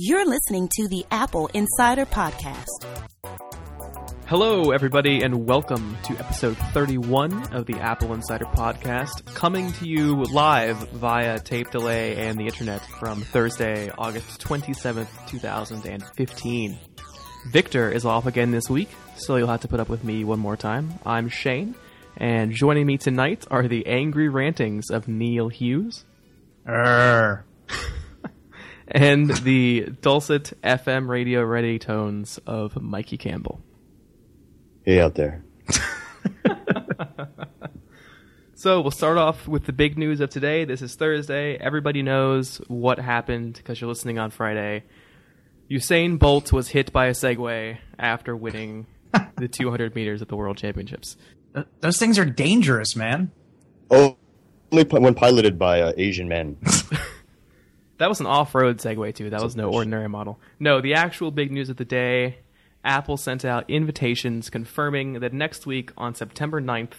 You're listening to the Apple Insider Podcast. Hello, everybody, and welcome to episode 31 of the Apple Insider Podcast, coming to you live via tape delay and the internet from Thursday, August 27th, 2015. Victor is off again this week, so you'll have to put up with me one more time. I'm Shane, and joining me tonight are the angry rantings of Neil Hughes. Err. And the dulcet FM radio ready tones of Mikey Campbell. Hey out there. So we'll start off with the big news of today. This is Thursday. Everybody knows what happened because you're listening on Friday. Usain Bolt was hit by a Segway after winning the 200 meters at the World Championships. Th- Those things are dangerous, man. Oh, only when piloted by uh, Asian men. That was an off-road segue too. That was no ordinary model. No, the actual big news of the day. Apple sent out invitations confirming that next week on September 9th,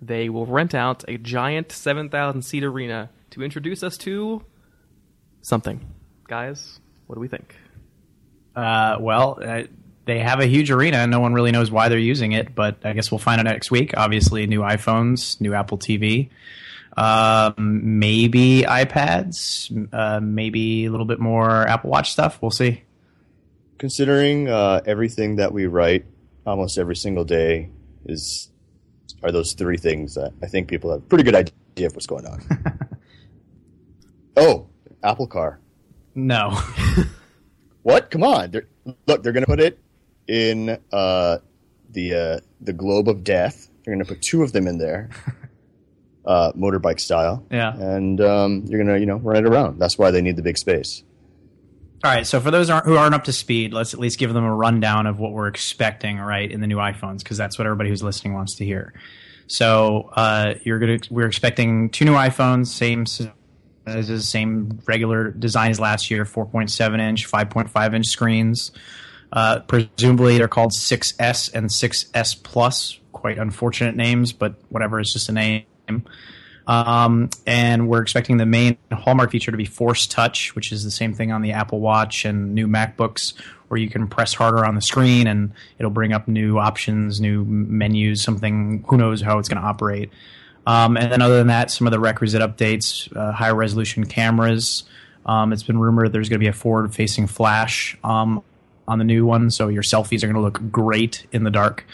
they will rent out a giant 7,000 seat arena to introduce us to something. Guys, what do we think? Uh, well, uh, they have a huge arena. No one really knows why they're using it, but I guess we'll find out next week. Obviously, new iPhones, new Apple TV, um, maybe iPads, uh, maybe a little bit more Apple Watch stuff. We'll see. Considering uh, everything that we write almost every single day is are those three things that I think people have a pretty good idea of what's going on. oh, Apple Car. No. What? Come on! They're, look, they're going to put it in uh, the uh, the globe of death. They're going to put two of them in there, uh, motorbike style. Yeah. and um, you're going to you know run it around. That's why they need the big space. All right, so for those who aren't up to speed, let's at least give them a rundown of what we're expecting, right, in the new iPhones, because that's what everybody who's listening wants to hear. So uh, you're gonna, we're expecting two new iPhones, same sizes, same regular design as last year, 4.7 inch, 5.5 inch screens. Uh, presumably, they're called 6S and 6S Plus. Quite unfortunate names, but whatever, it's just a name. Um, and we're expecting the main hallmark feature to be Force Touch, which is the same thing on the Apple Watch and new MacBooks, where you can press harder on the screen and it'll bring up new options, new menus, something. Who knows how it's going to operate? Um, and then other than that, some of the requisite updates, uh, higher resolution cameras. Um, it's been rumored there's going to be a forward-facing flash um, on the new one, so your selfies are going to look great in the dark.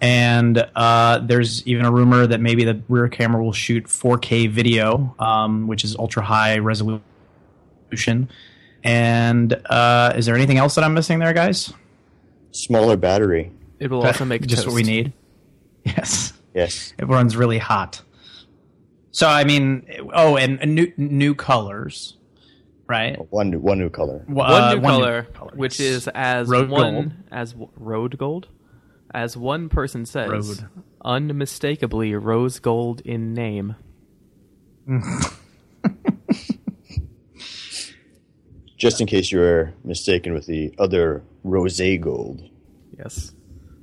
And uh, there's even a rumor that maybe the rear camera will shoot 4K video, um, which is ultra high resolution. And uh, is there anything else that I'm missing there, guys? Smaller battery. It will also make just toast. what we need. Yes, Yes. it runs really hot. So I mean, oh, and, and new new colors, right? One new, one new color. One Uh, new color, color. which is as Road one gold. as road gold, as one person says, Road. unmistakably rose gold in name. Just in case you were mistaken with the other rose gold. Yes,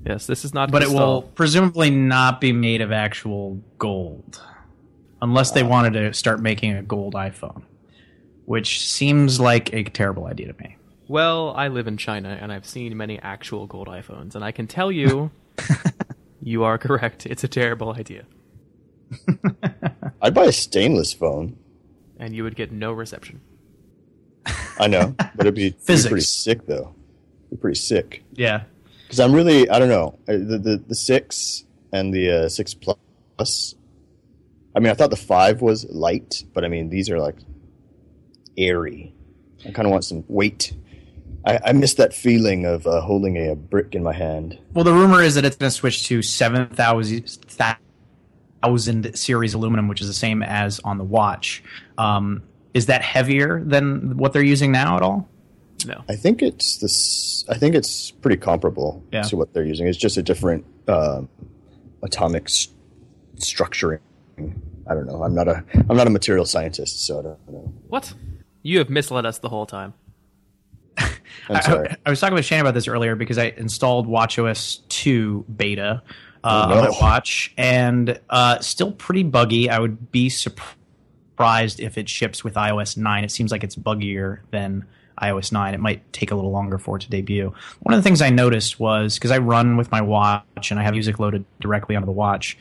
yes. This is not. but it will presumably not be made of actual gold unless they wanted to start making a gold iphone which seems like a terrible idea to me Well, I live in China and I've seen many actual gold iPhones, and I can tell you, you are correct. It's a terrible idea, I'd buy a stainless phone. and you would get no reception. I know, but it'd be, it'd be pretty sick though. It'd be pretty sick yeah because I'm really I don't know the the, the six and the uh, six plus. I mean, I thought the five was light, but I mean these are like airy. I kind of want some weight. I, I miss that feeling of uh, holding a, a brick in my hand. well the rumor is that it's going to switch to 7000 thousand series aluminum which is the same as on the watch um, is that heavier than what they're using now at all No, I think it's this. I think it's pretty comparable Yeah. to what they're using. It's just a different uh, atomic s- structuring. I don't know. I'm not a. I'm not a material scientist, so I don't know. what? You have misled us the whole time. I, I was talking with Shane about this earlier because I installed WatchOS 2 beta uh, Oh, no. on my watch, and uh, still pretty buggy. I would be surprised if it ships with iOS 9. It seems like it's buggier than iOS 9. It might take a little longer for it to debut. One of the things I noticed was because I run with my watch and I have music loaded directly onto the watch.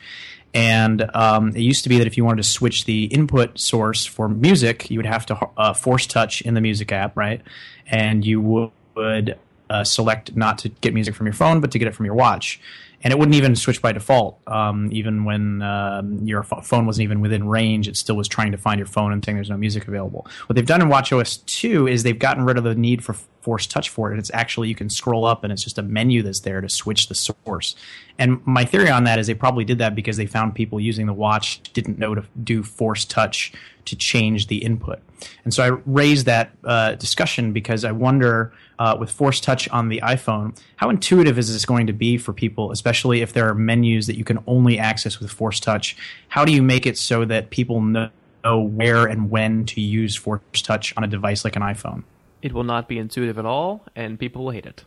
And um, it used to be that if you wanted to switch the input source for music, you would have to uh, force touch in the music app, right? And you would uh, select not to get music from your phone, but to get it from your watch and it wouldn't even switch by default. Um, even when um, your phone wasn't even within range, it still was trying to find your phone and saying there's no music available. What they've done in WatchOS 2 is they've gotten rid of the need for force touch for it. It's actually you can scroll up and it's just a menu that's there to switch the source. And my theory on that is they probably did that because they found people using the watch didn't know to do force touch to change the input. And so I raised that uh, discussion because I wonder uh, with Force Touch on the iPhone, how intuitive is this going to be for people, especially if there are menus that you can only access with Force Touch? How do you make it so that people know where and when to use Force Touch on a device like an iPhone? It will not be intuitive at all, and people will hate it.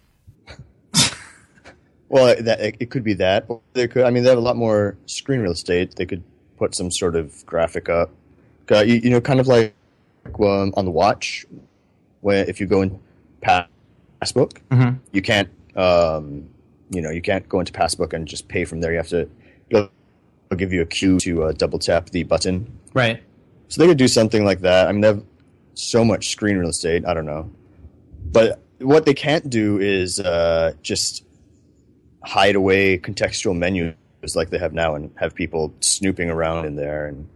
well, that, it could be that. They could. I mean, they have a lot more screen real estate. They could put some sort of graphic up. Uh, you, you know, kind of like um, on the watch, where if you go in past Passbook. Mm-hmm. You can't, um, you know, you can't go into Passbook and just pay from there. You have to. It'll, give you a cue to uh, double tap the button. Right. So they could do something like that. I mean, they have so much screen real estate. I don't know, but what they can't do is uh, just hide away contextual menus like they have now and have people snooping around in there and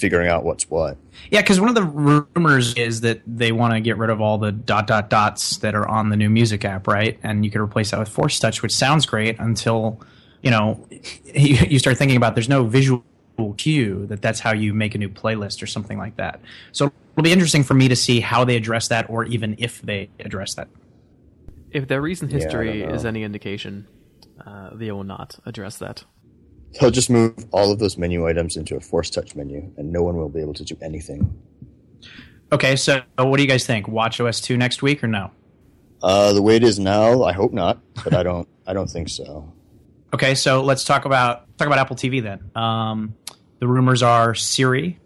figuring out what's what. Yeah, because one of the rumors is that they want to get rid of all the dot dot dots that are on the new music app, right? And you could replace that with Force Touch, which sounds great until you know you start thinking about there's no visual cue that that's how you make a new playlist or something like that. So it'll be interesting for me to see how they address that, or even if they address that. If their recent history yeah, is any indication, uh, they will not address that. He'll just move all of those menu items into a force touch menu, and no one will be able to do anything. Okay, so what do you guys think? Watch OS two next week or no? Uh, the way it is now, I hope not, but I don't. I don't think so. Okay, so let's talk about talk about Apple TV then. Um, the rumors are Siri,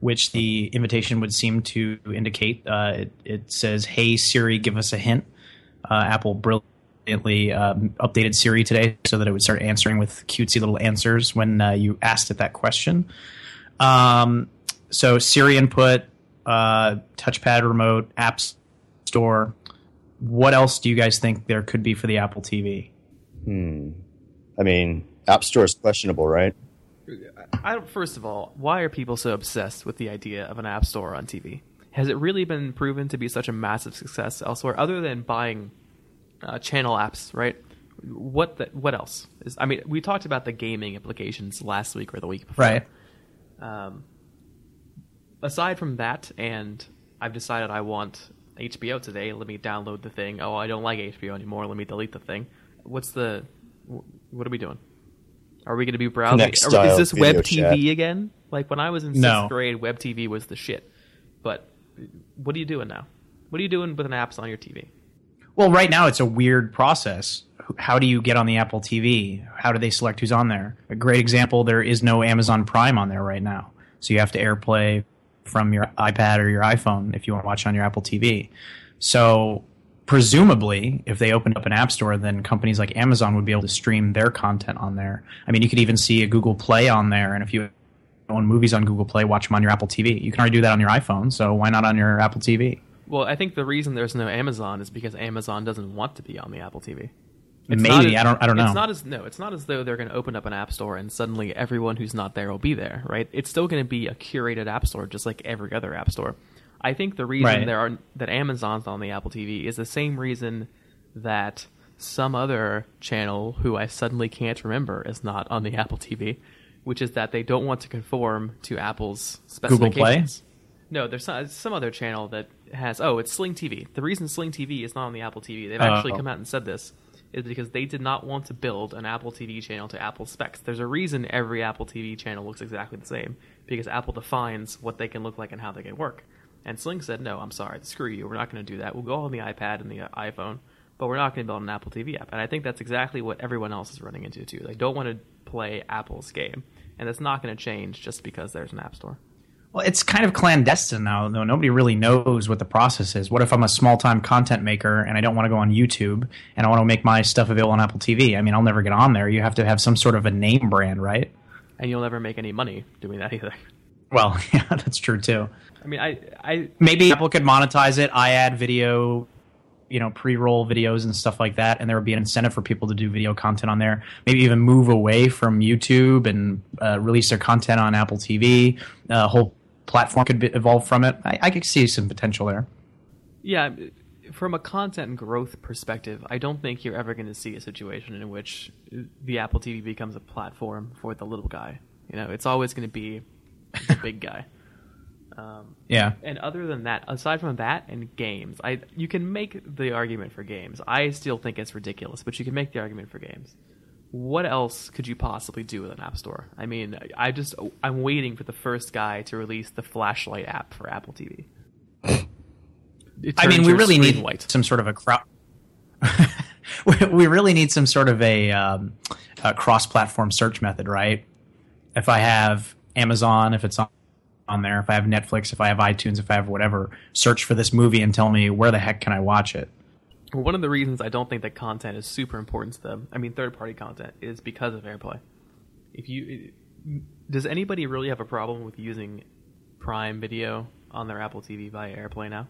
which the invitation would seem to indicate. Uh, it, it, says, "Hey Siri, give us a hint." Uh, Apple brilliant brilliantly um, updated Siri today so that it would start answering with cutesy little answers when uh, you asked it that question. Um, so Siri input, uh, touchpad remote, app store. What else do you guys think there could be for the Apple TV? Hmm. I mean, App Store is questionable, right? I, first of all, why are people so obsessed with the idea of an App Store on TV? Has it really been proven to be such a massive success elsewhere, other than buying uh, channel apps, right? What the, what else is? I mean, we talked about the gaming implications last week or the week before. Right. Um, aside from that, and I've decided I want HBO today. Let me download the thing. Oh, I don't like HBO anymore. Let me delete the thing. What's the? What are we doing? Are we going to be browsing? Next Are, is this web TV chat. again? Like when I was in sixth no. grade, web TV was the shit. But what are you doing now? What are you doing with an apps on your TV? Well, right now it's a weird process. How do you get on the Apple TV? How do they select who's on there? A great example: there is no Amazon Prime on there right now, so you have to AirPlay from your iPad or your iPhone if you want to watch on your Apple TV. So presumably, if they opened up an app store, then companies like Amazon would be able to stream their content on there. I mean, you could even see a Google Play on there, and if you own movies on Google Play, watch them on your Apple TV. You can already do that on your iPhone, so why not on your Apple TV? Well, I think the reason there's no Amazon is because Amazon doesn't want to be on the Apple TV. It's Maybe as, I don't. I don't know. It's not as no. It's not as though they're going to open up an app store and suddenly everyone who's not there will be there. Right? It's still going to be a curated app store, just like every other app store. I think the reason right. there are that Amazon's on the Apple TV is the same reason that some other channel who I suddenly can't remember is not on the Apple TV, which is that they don't want to conform to Apple's specifications. Google Play. No, there's some, some other channel that has. Oh, it's Sling TV. The reason Sling TV is not on the Apple TV, they've actually uh, come out and said this, is because they did not want to build an Apple TV channel to Apple specs. There's a reason every Apple TV channel looks exactly the same because Apple defines what they can look like and how they can work. And Sling said, "No, I'm sorry, screw you. We're not going to do that. We'll go on the iPad and the uh, iPhone, but we're not going to build an Apple TV app." And I think that's exactly what everyone else is running into too. They don't want to play Apple's game, and that's not going to change just because there's an app store. Well, it's kind of clandestine now, though. Nobody really knows what the process is. What if I'm a small time content maker and I don't want to go on YouTube and I want to make my stuff available on Apple TV? I mean, I'll never get on there. You have to have some sort of a name brand, right? And you'll never make any money doing that either. Well, yeah, that's true too. I mean, I, I Maybe Apple could monetize it. I add video, you know, pre roll videos and stuff like that, and there would be an incentive for people to do video content on there. Maybe even move away from YouTube and uh, release their content on Apple TV. A uh, whole platform could be, evolve from it. I, I could see some potential there. yeah, from a content growth perspective, I don't think you're ever going to see a situation in which the Apple TV becomes a platform for the little guy. You know, it's always going to be the big guy. Um, Yeah. and other than that, aside from that and games, I you can make the argument for games. I still think it's ridiculous, but you can make the argument for games. What else could you possibly do with an app store? I mean, I just I'm waiting for the first guy to release the flashlight app for Apple TV. I mean, we really need white. some sort of a crowd. we we really need some sort of a, um, a cross-platform search method, right? If I have Amazon, if it's on, on there, if I have Netflix, if I have iTunes, if I have whatever, search for this movie and tell me where the heck can I watch it. One of the reasons I don't think that content is super important to them, I mean third-party content, is because of AirPlay. If you does anybody really have a problem with using Prime Video on their Apple TV via AirPlay now?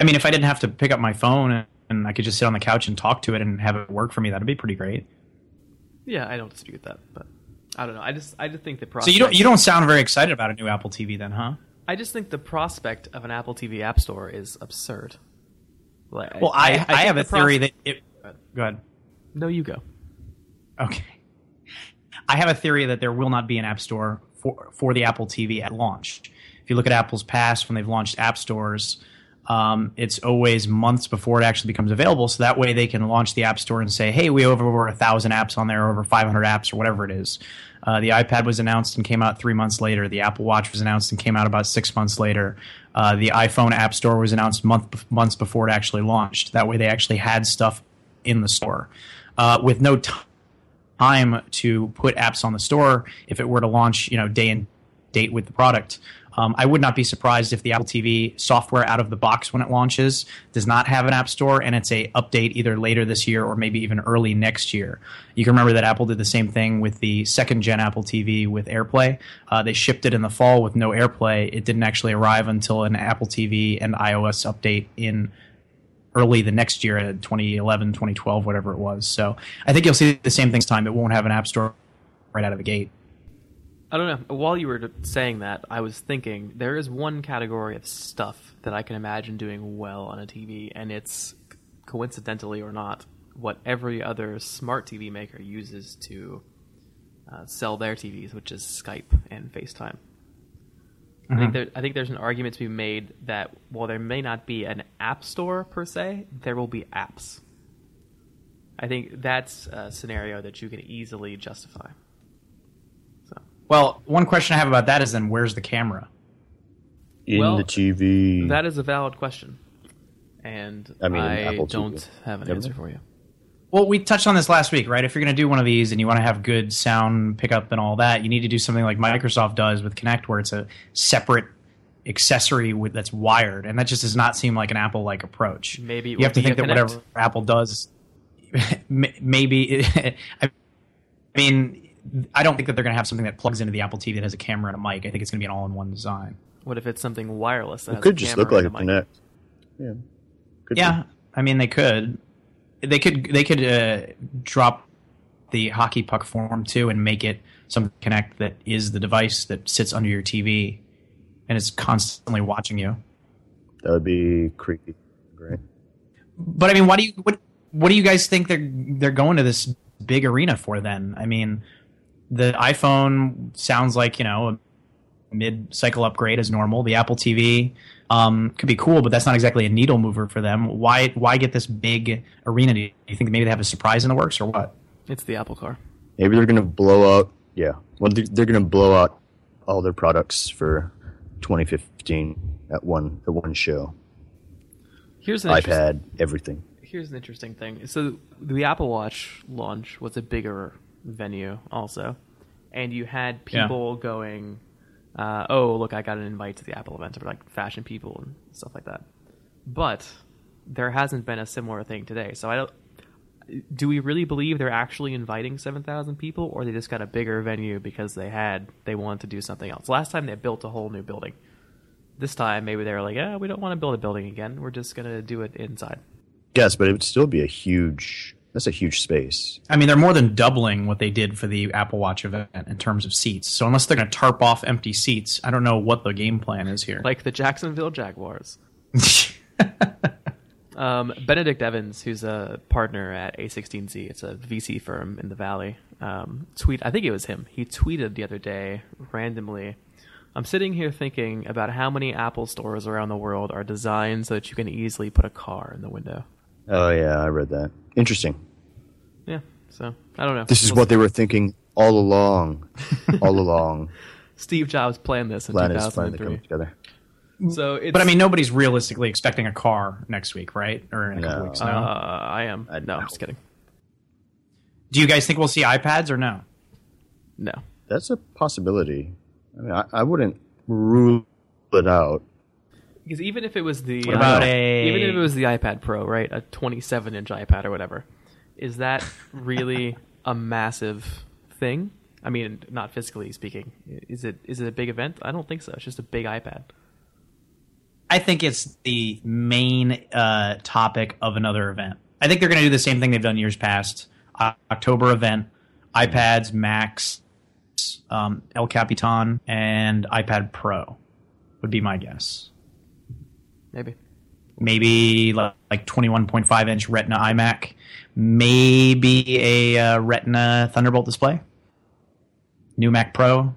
I mean, if I didn't have to pick up my phone and, I could just sit on the couch and talk to it and have it work for me, that'd be pretty great. Yeah, I don't dispute that, but I don't know. I just I just think the So prospect. you don't you don't sound very excited about a new Apple TV then, huh? I just think the prospect of an Apple TV App Store is absurd. Like, Well, I I, think have a the theory that it. Go ahead. No, you go. Okay. I have a theory that there will not be an app store for for the Apple TV at launch. If you look at Apple's past when they've launched app stores, um, it's always months before it actually becomes available. So that way they can launch the app store and say, "Hey, we have over a thousand apps on there, over 500 apps, or whatever it is." Uh, the iPad was announced and came out three months later. The Apple Watch was announced and came out about six months later. Uh, the iPhone App Store was announced month months before it actually launched. That way, they actually had stuff in the store uh, with no time time to put apps on the store if it were to launch, you know, day and date with the product. Um, I would not be surprised if the Apple TV software out of the box when it launches does not have an app store and it's a update either later this year or maybe even early next year. You can remember that Apple did the same thing with the second gen Apple TV with AirPlay. Uh, they shipped it in the fall with no AirPlay. It didn't actually arrive until an Apple TV and iOS update in early the next year, uh, 2011, 2012, whatever it was. So I think you'll see the same thing this time. It won't have an app store right out of the gate. I don't know. While you were saying that, I was thinking there is one category of stuff that I can imagine doing well on a TV, and it's coincidentally or not what every other smart TV maker uses to uh, sell their TVs, which is Skype and FaceTime. I think there, I think there's an argument to be made that while there may not be an app store per se, there will be apps. I think that's a scenario that you can easily justify. So. Well, one question I have about that is then where's the camera? In Well, the TV. That is a valid question, and I I, mean, Apple don't have an Never answer for you. Well, we touched on this last week, right? If you're going to do one of these and you want to have good sound pickup and all that, you need to do something like Microsoft does with Kinect, where it's a separate accessory with, that's wired, and that just does not seem like an Apple-like approach. Maybe it you have to think that Kinect. whatever Apple does, m- maybe. I mean, I don't think that they're going to have something that plugs into the Apple TV that has a camera and a mic. I think it's going to be an all-in-one design. What if it's something wireless? That it has could a just look like a and mic? Kinect. Yeah. Be. Yeah, I mean they could, they could, they could uh, drop the hockey puck form too and make it some Kinect that is the device that sits under your TV and is constantly watching you. That would be creepy. Great. But I mean, why do you what what do you guys think they're they're going to this big arena for then? I mean, the iPhone sounds like you know a mid cycle upgrade as normal. The Apple TV um, could be cool, but that's not exactly a needle mover for them. Why why get this big arena? Do you think maybe they have a surprise in the works or what? It's the Apple Car. Maybe they're gonna blow out. Yeah. Well, they're, they're gonna blow out all their products for 2015 at one at one show. Here's an iPad, everything. here's an interesting thing. So the Apple Watch launch was a bigger venue, also, and you had Yeah. people going uh, "Oh, look, I got an invite to the Apple event or like fashion people and stuff like that." But there hasn't been a similar thing today, so I don't. Do we really believe they're actually inviting seven thousand people, or they just got a bigger venue because they had they wanted to do something else? Last time they built a whole new building. This time maybe they were like, "Yeah, we don't want to build a building again. We're just gonna do it inside." Yes, but it would still be a huge. That's a huge space. I mean, they're more than doubling what they did for the Apple Watch event in terms of seats. So unless they're going to tarp off empty seats, I don't know what the game plan is here. like the Jacksonville Jaguars. um, Benedict Evans, who's a partner at A16Z, it's a VC firm in the Valley, um, tweet. I think it was him. He tweeted the other day randomly. I'm sitting here thinking about how many Apple stores around the world are designed so that you can easily put a car in the window. Oh yeah, I read that. Interesting. Yeah, so I don't know. This is We'll what they were thinking all along. all along. Steve Jobs planned this in Plan 2003. together. So it's, but I mean, nobody's realistically expecting a car next week, right? Or in a couple No. weeks. uh, I am. I no, I'm just kidding. Do you guys think we'll see iPads or no? No. That's a possibility. I mean, I, I wouldn't rule it out. Because even if it was the What about uh, a- even if it was the iPad Pro, right, a 27 inch iPad or whatever, is that really a massive thing? I mean, not physically speaking. Is it is it a big event? I don't think so. It's just a big iPad. I think it's the main uh, topic of another event. I think they're going to do the same thing they've done years past. Uh, October event, iPads, Macs, um, El Capitan, and iPad Pro would be my guess. Maybe. Maybe like, like 21.5 inch Retina iMac, maybe a uh, Retina Thunderbolt display, new Mac Pro.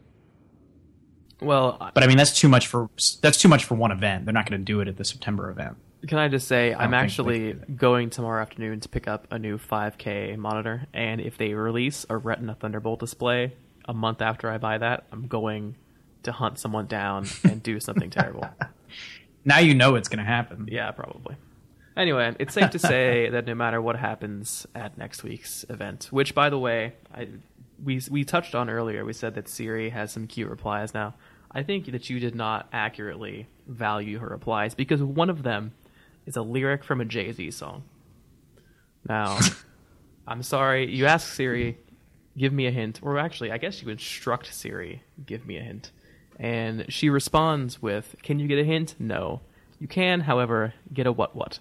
Well, But I mean, that's too much for that's too much for one event. They're not going to do it at the September event. can I just say I'm actually going tomorrow afternoon to pick up a new 5K monitor, and if they release a Retina Thunderbolt display a month after I buy that, I'm going to hunt someone down and do something terrible. Now you know it's going to happen. Yeah, probably. Anyway, it's safe to say that no matter what happens at next week's event, which, by the way, I, we we touched on earlier, we said that Siri has some cute replies now. I think that you did not accurately value her replies because one of them is a lyric from a Jay Z song. Now, I'm sorry, you ask Siri, give me a hint, or actually, I guess you instruct Siri, give me a hint. And she responds with, Can you get a hint? No. You can, however, get a what what.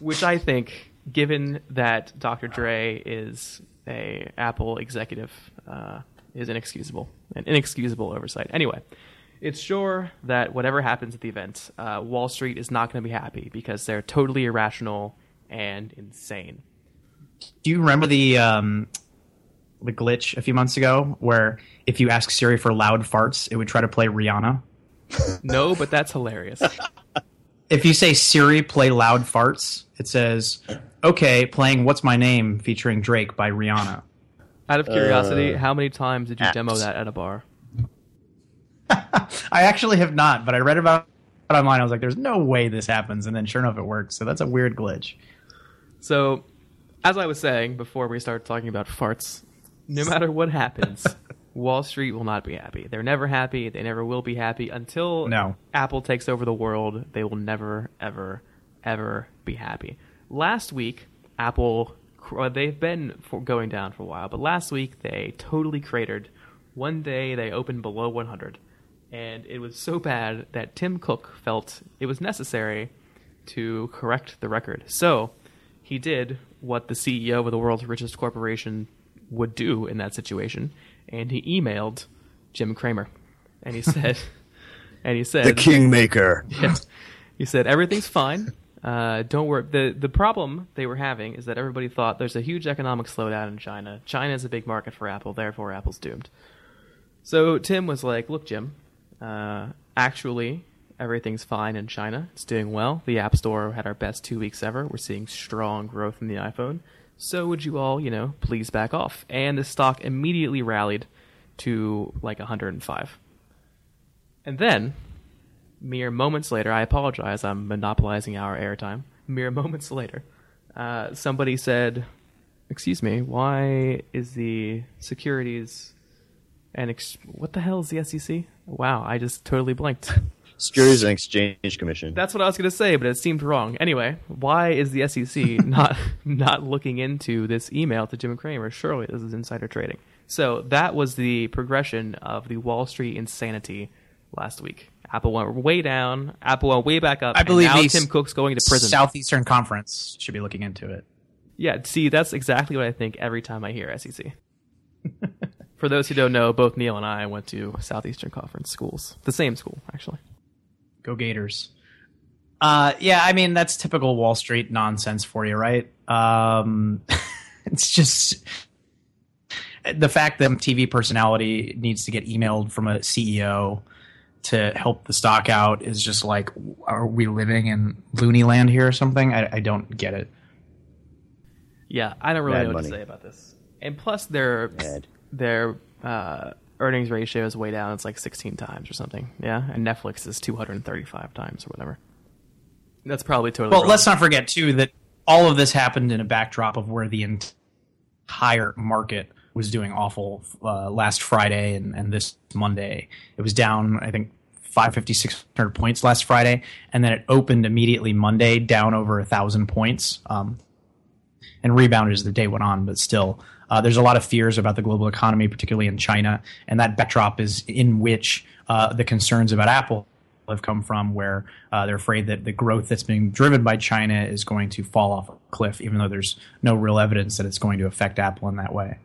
Which I think, given that Dr. Dre is a Apple executive, uh, is inexcusable. An inexcusable oversight. Anyway, it's sure that whatever happens at the event, uh, Wall Street is not going to be happy because they're totally irrational and insane. Do you remember the um, the glitch a few months ago where if you ask Siri for loud farts, it would try to play Rihanna? No, but that's hilarious. If you say Siri play loud farts, it says, "Okay, playing What's My Name featuring Drake by Rihanna." Out of curiosity, Uh, how many times did you demo that at a bar? I actually have not, but I read about it online. I was like, "There's no way this happens," and then sure enough, it works. So that's a weird glitch. So, as I was saying before we started talking about farts, no matter what happens, Wall Street will not be happy. They're never happy. They never will be happy until No. Apple takes over the world. They will never, ever, ever be happy. Last week, Apple uh, they've been for going down for a while, but last week they totally cratered. One day they opened below 100, and it was so bad that Tim Cook felt it was necessary to correct the record. So he did what the CEO of the world's richest corporation would do in that situation, and he emailed Jim Cramer, and he said, and he said, The Kingmaker. yeah. He said everything's fine. Uh, don't worry. the The problem they were having is that everybody thought there's a huge economic slowdown in China. China is a big market for Apple, therefore Apple's doomed. So Tim was like, "Look, Jim, uh, actually everything's fine in China. It's doing well. The App Store had our best two weeks ever. We're seeing strong growth in the iPhone. So would you all, you know, please back off?" And the stock immediately rallied to like 105. And then mere moments later, I apologize, I'm monopolizing our airtime. Mere moments later, uh, somebody said, Excuse me, why is the securities and ex- what the hell is the SEC? Wow, I just totally blanked. Securities and Exchange Commission. That's what I was going to say, but it seemed wrong. Anyway, why is the SEC not not looking into this email to Jim Cramer? Surely this is insider trading. So that was the progression of the Wall Street insanity last week. Apple went way down. Apple went way back up. I believe and now Tim Cook's going to prison. Southeastern Conference should be looking into it. Yeah, see, that's exactly what I think every time I hear SEC. For those who don't know, both Neil and I went to Southeastern Conference schools. The same school, actually. Go Gators. Uh, yeah, I mean that's typical Wall Street nonsense for you, right? Um, it's just the fact that TV personality needs to get emailed from a CEO to help the stock out is just like, are we living in loony land here or something? I, I don't get it. Yeah, I don't really Mad know what to say about this. And plus, their Mad. their uh, earnings ratio is way down. It's like 16 times or something. Yeah, and Netflix is 235 times or whatever. That's probably totally. Well, wrong. let's not forget too that all of this happened in a backdrop of where the entire market was doing awful uh, last Friday and, and this Monday. It was down, I think, 550, 600 points last Friday, and then it opened immediately Monday down over a thousand points, um, and rebounded as the day went on. But still, uh, there's a lot of fears about the global economy, particularly in China, and that backdrop is in which uh, the concerns about Apple have come from where uh, they're afraid that the growth that's being driven by China is going to fall off a cliff, even though there's no real evidence that it's going to affect Apple in that way.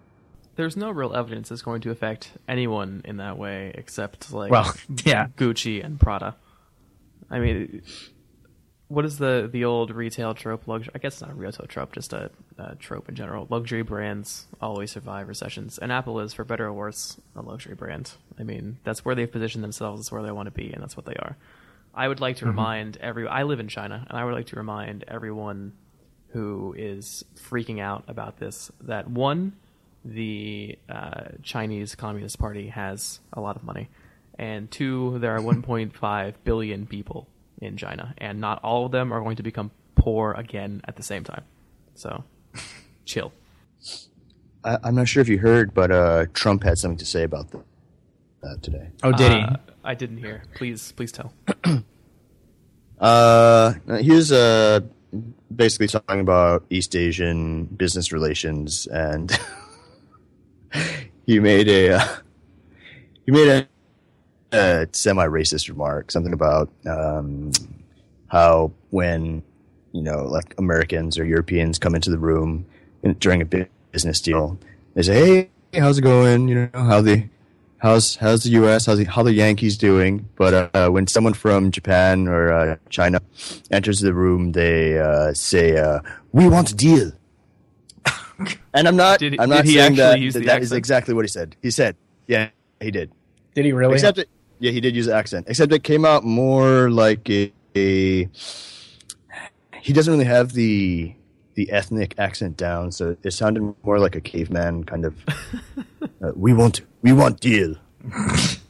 There's no real evidence it's going to affect anyone in that way except like Well, yeah. Gucci and Prada. I mean, what is the the old retail trope? Luxury? I guess it's not a retail trope, just a, a trope in general. Luxury brands always survive recessions, and Apple is, for better or worse, a luxury brand. I mean, that's where they've positioned themselves. That's where they want to be, and that's what they are. I would like to remind every. I live in China, and I would like to remind everyone who is freaking out about this that one, the uh, Chinese Communist Party has a lot of money, and two, there are 1.5 billion people in China, and not all of them are going to become poor again at the same time. So, chill. I, I'm not sure if you heard, but uh, Trump had something to say about that, that today. Oh, did he? Uh, I didn't hear. Please, please tell. Uh, he was uh, basically talking about East Asian business relations, and he made a uh, he made a, a semi-racist remark, something about um, how when you know, like Americans or Europeans come into the room in, during a business deal, they say, "Hey, how's it going? You know, how the how's how's the U.S. How's the, how the Yankees doing?" But uh, when someone from Japan or uh, China enters the room, they uh, say, uh, "We want a deal." and I'm not. Did- I'm not saying actually that. use that that is exactly what he said. He said, "Yeah, he did." Did he really? Except it, yeah, he did use the accent. Except it came out more like a, a he doesn't really have the the ethnic accent down, so it sounded more like a caveman kind of. uh, we want we want deal.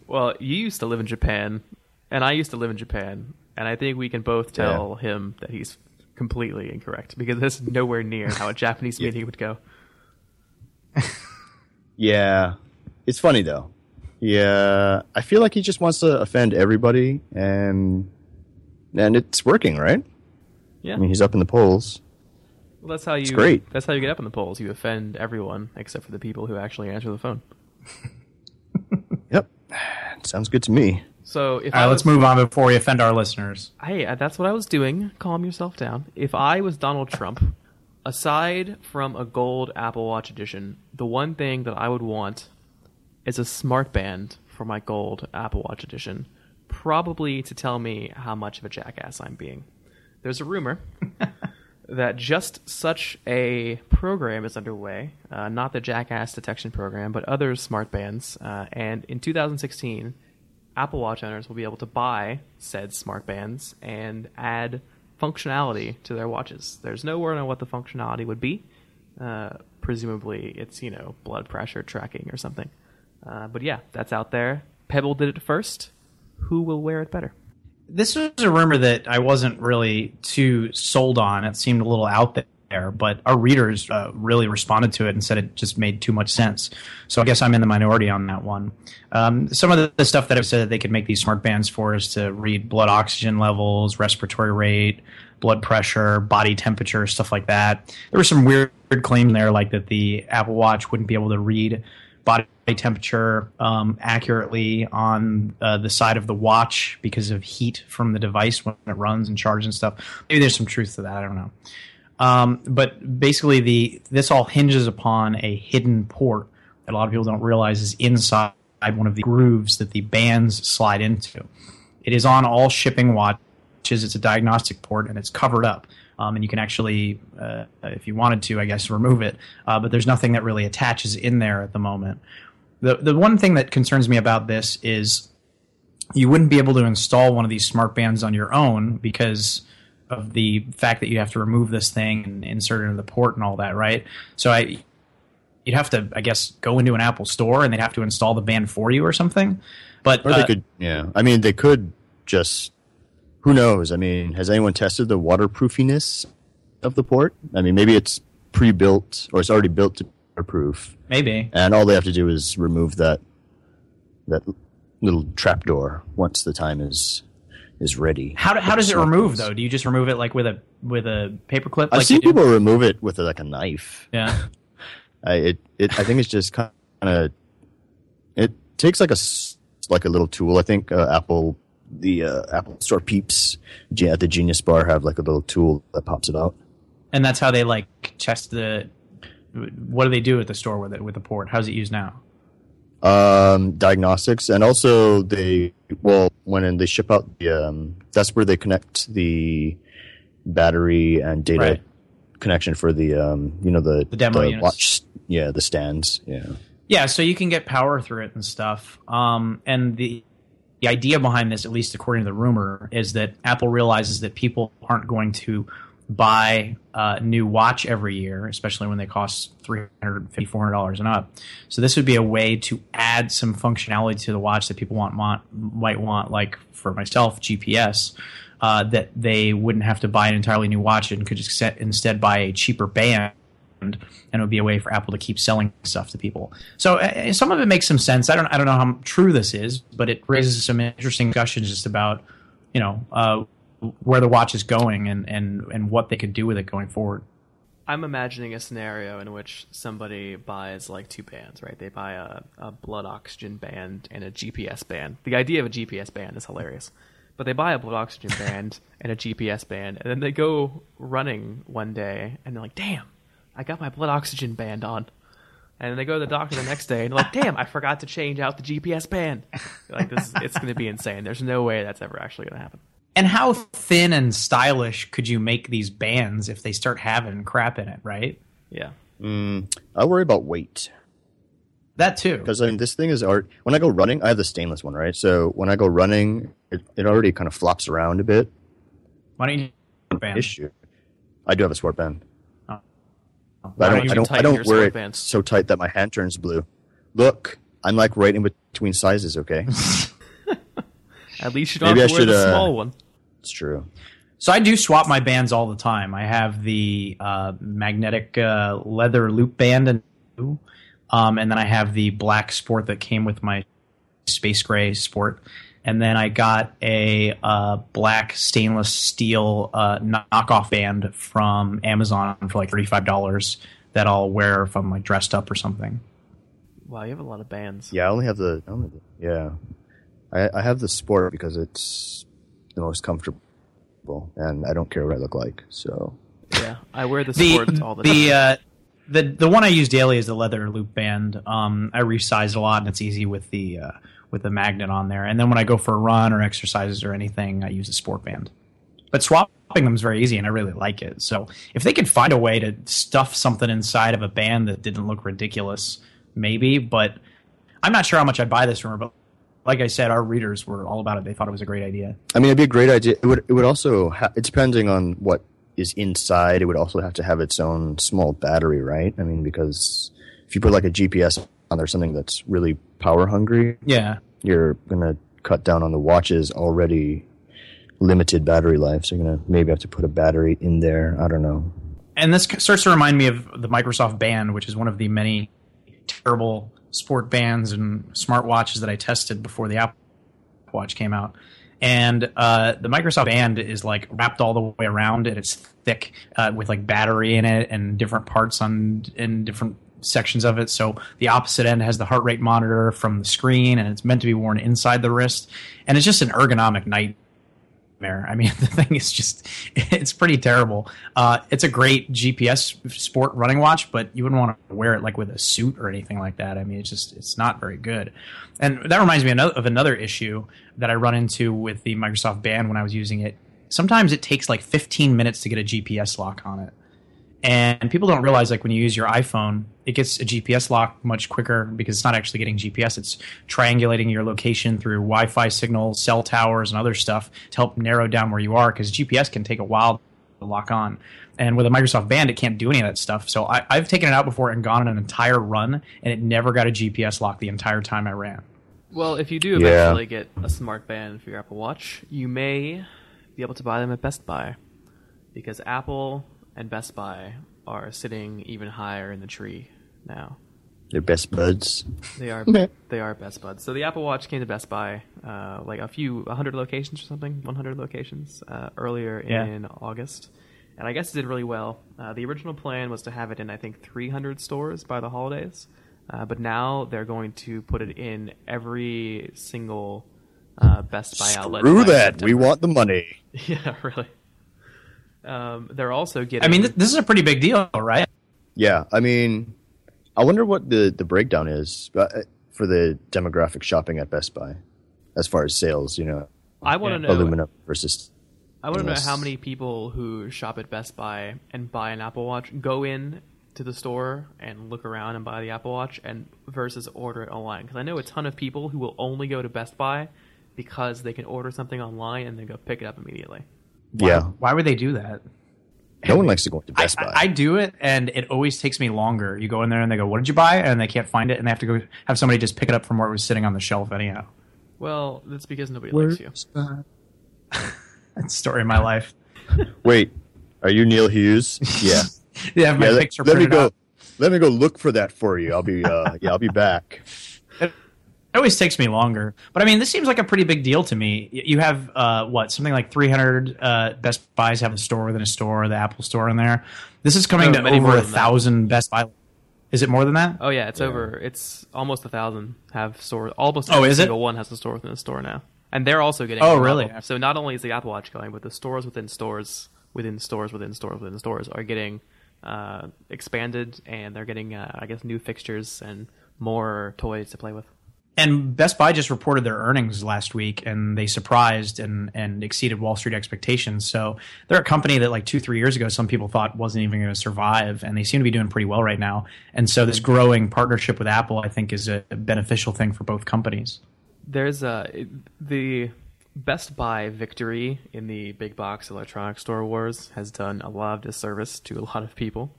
Well, you used to live in Japan, and I used to live in Japan, and I think we can both tell him that he's completely incorrect because that's nowhere near how a Japanese meeting would go. Yeah, it's funny though. Yeah, I feel like he just wants to offend everybody, and and it's working, right? Yeah, I mean, he's up in the polls. well, that's how you. great. That's how you get up in the polls. You offend everyone except for the people who actually answer the phone. Yep, sounds good to me. So if All right, was, let's move on before we offend our listeners. Hey, uh, that's what I was doing. Calm yourself down. If I was Donald Trump, aside from a gold Apple Watch edition, the one thing that I would want is a smart band for my gold Apple Watch edition, probably to tell me how much of a jackass I'm being. There's a rumor that just such a program is underway, uh, not the Jackass detection program, but other smart bands. Uh, and in 2016, Apple Watch owners will be able to buy said smart bands and add functionality to their watches. There's no word on what the functionality would be. Uh, presumably, it's you know blood pressure tracking or something. Uh, but yeah, that's out there. Pebble did it first. Who will wear it better? This was a rumor that I wasn't really too sold on. It seemed a little out there, but our readers uh, really responded to it and said it just made too much sense. So I guess I'm in the minority on that one. Um, some of the, stuff that it said that they could make these smart bands for is to read blood oxygen levels, respiratory rate, blood pressure, body temperature, stuff like that. There were some weird claims there, like that the Apple Watch wouldn't be able to read body temperature um, accurately on uh, the side of the watch because of heat from the device when it runs and charges and stuff. Maybe there's some truth to that. I don't know. Um, but basically, the this all hinges upon a hidden port that a lot of people don't realize is inside one of the grooves that the bands slide into. It is on all shipping watches. It's a diagnostic port and it's covered up. Um, and you can actually, uh, if you wanted to, I guess, remove it. Uh, but there's nothing that really attaches in there at the moment. The the one thing that concerns me about this is you wouldn't be able to install one of these smart bands on your own because of the fact that you have to remove this thing and insert it into the port and all that, right? So I you'd have to, I guess, go into an Apple store and they'd have to install the band for you or something. But Or they uh, could, yeah. I mean, they could just. Who knows? I mean, has anyone tested the waterproofiness of the port? I mean, maybe it's pre-built or it's already built to be waterproof, maybe and all they have to do is remove that that little trapdoor once the time is is ready. how, do- how does it remove though? Do you just remove it like with a with a paper clip? I've like seen people remove it with like a knife. Yeah. I it, it I think it's just kind of it takes like a like a little tool. I think uh, Apple the uh, Apple Store peeps at the Genius Bar have like a little tool that pops it out. and that's how they like test the. What do they do at the store with it with the port? How's it used now? Um, diagnostics and also they well when they ship out the um, that's where they connect the battery and data Right. connection for the um you know the The demo units. watch yeah the stands yeah Yeah, so you can get power through it and stuff. Um, and the the idea behind this, at least according to the rumor, is that Apple realizes that people aren't going to buy a new watch every year, especially when they cost $350, $400 and up. So this would be a way to add some functionality to the watch that people want, want might want, like for myself, GPS. Uh, that they wouldn't have to buy an entirely new watch and could just set, instead buy a cheaper band and it would be a way for Apple to keep selling stuff to people. So uh, some of it makes some sense. I don't I don't know how true this is, but it raises some interesting discussions just about you know uh, where the watch is going and and and what they could do with it going forward. I'm imagining a scenario in which somebody buys like two bands, right? They buy a, a blood oxygen band and a GPS band. The idea of a GPS band is hilarious. But they buy a blood oxygen band and a GPS band, and then they go running one day, and they're like, damn, I got my blood oxygen band on. And then they go to the doctor the next day, and they're like, damn, I forgot to change out the GPS band. Like, this, it's going to be insane. There's no way that's ever actually going to happen. And how thin and stylish could you make these bands if they start having crap in it, right? Yeah. Mm, I worry about weight That too. because I mean this thing is art. When I go running, I have the stainless one, right? So when I go running, it, it already kind of flops around a bit. Why don't you band? Issue. I do have a sport band. But I don't don't. I don't. I don't your wear it bands? so tight that my hand turns blue. Look, I'm like right in between sizes. Okay, At least you don't Maybe have I to wear the uh, small one. it's true. So I do swap my bands all the time. I have the uh, magnetic uh, leather loop band, and um, and then I have the black sport that came with my space gray sport, and then I got a uh, black stainless steel uh, knockoff band from Amazon for like thirty five dollars that I'll wear if I'm like dressed up or something. Wow, you have a lot of bands. Yeah, I only have the. I only, yeah, I, I have the sport because it's the most comfortable, and I don't care what I look like. So Yeah, I wear the the sports all the, the time. uh, the the one I use daily is the leather loop band. Um, I resize a lot, and it's easy with the uh, with a magnet on there. And then when I go for a run or exercises or anything, I use a sport band. But swapping them is very easy, and I really like it. So if they could find a way to stuff something inside of a band that didn't look ridiculous, maybe. But I'm not sure how much I'd buy this from. But like I said, our readers were all about it. They thought it was a great idea. I mean, it'd be a great idea. It would. It would also. Ha- it's depending on what is inside. It would also have to have its own small battery, right? I mean, because if you put like a GPS on there, something that's really power hungry, Yeah. you're gonna cut down on the watch's already limited battery life. So you're gonna maybe have to put a battery in there. I don't know. and this starts to remind me of the Microsoft Band, which is one of the many terrible sport bands and smartwatches that I tested before the Apple Watch came out. And uh, the Microsoft Band is like wrapped all the way around, and it's thick uh, with like battery in it and different parts on in different sections of it. So the opposite end has the heart rate monitor from the screen, and it's meant to be worn inside the wrist. And it's just an ergonomic nightmare. I mean, the thing is just, it's pretty terrible. Uh, it's a great GPS sport running watch, but you wouldn't want to wear it like with a suit or anything like that. I mean, it's just, it's not very good. And that reminds me of another issue that I run into with the Microsoft Band when I was using it. Sometimes it takes like 15 minutes to get a GPS lock on it. And people don't realize, like, when you use your iPhone, it gets a GPS lock much quicker because it's not actually getting GPS. It's triangulating your location through Wi Fi signals, cell towers, and other stuff to help narrow down where you are because GPS can take a while to lock on. And with a Microsoft Band, it can't do any of that stuff. So I, have taken it out before and gone on an entire run, and it never got a GPS lock the entire time I ran. Well, if you do eventually yeah. get a smart band for your Apple Watch, you may be able to buy them at Best Buy because Apple and Best Buy are sitting even higher in the tree now. They're best buds. They are. they are best buds. So the Apple Watch came to Best Buy, uh, like a few, hundred locations or something, one hundred locations uh, earlier yeah. in August, and I guess it did really well. Uh, the original plan was to have it in, I think, three hundred stores by the holidays, uh, but now they're going to put it in every single uh, Best Buy outlet. Screw that! September. We want the money. yeah, really. Um, they're also getting. I mean, this is a pretty big deal, right? Yeah, I mean, I wonder what the the breakdown is uh, for the demographic shopping at Best Buy, as far as sales. You know, I want to know aluminum versus. I want to know how many people who shop at Best Buy and buy an Apple Watch go in to the store and look around and buy the Apple Watch, and versus order it online. Because I know a ton of people who will only go to Best Buy because they can order something online and then go pick it up immediately. Why, yeah. Why would they do that? No one likes to go to Best I, Buy. I, I, do it, and it always takes me longer. You go in there and they go, "What did you buy?" and they can't find it, and they have to go have somebody just pick it up from where it was sitting on the shelf. Anyhow. Well, that's because nobody Where's likes you. that's story of my life. Wait, are you Neil Hughes? Yeah. yeah, my yeah, picture. Let, let me go. Out. Let me go look for that for you. I'll be. Uh, yeah, I'll be back. It always takes me longer, but I mean, this seems like a pretty big deal to me. You have uh, what something like 300 uh, Best Buys have a store within a store, the Apple Store in there. This is coming no, to over a thousand Best Buy. Is it more than that? Oh yeah, it's yeah. over. It's almost a thousand have store. Almost oh, is single it? one has a store within a store now, and they're also getting. Oh really? So not only is the Apple Watch going, but the stores within stores within stores within stores within stores are getting uh, expanded, and they're getting uh, I guess new fixtures and more toys to play with. And Best Buy just reported their earnings last week, and they surprised and and exceeded Wall Street expectations. So they're a company that like two three years ago, some people thought wasn't even going to survive, and they seem to be doing pretty well right now. And so this growing partnership with Apple, I think, is a beneficial thing for both companies. There's a the Best Buy victory in the big box electronics store wars has done a lot of disservice to a lot of people,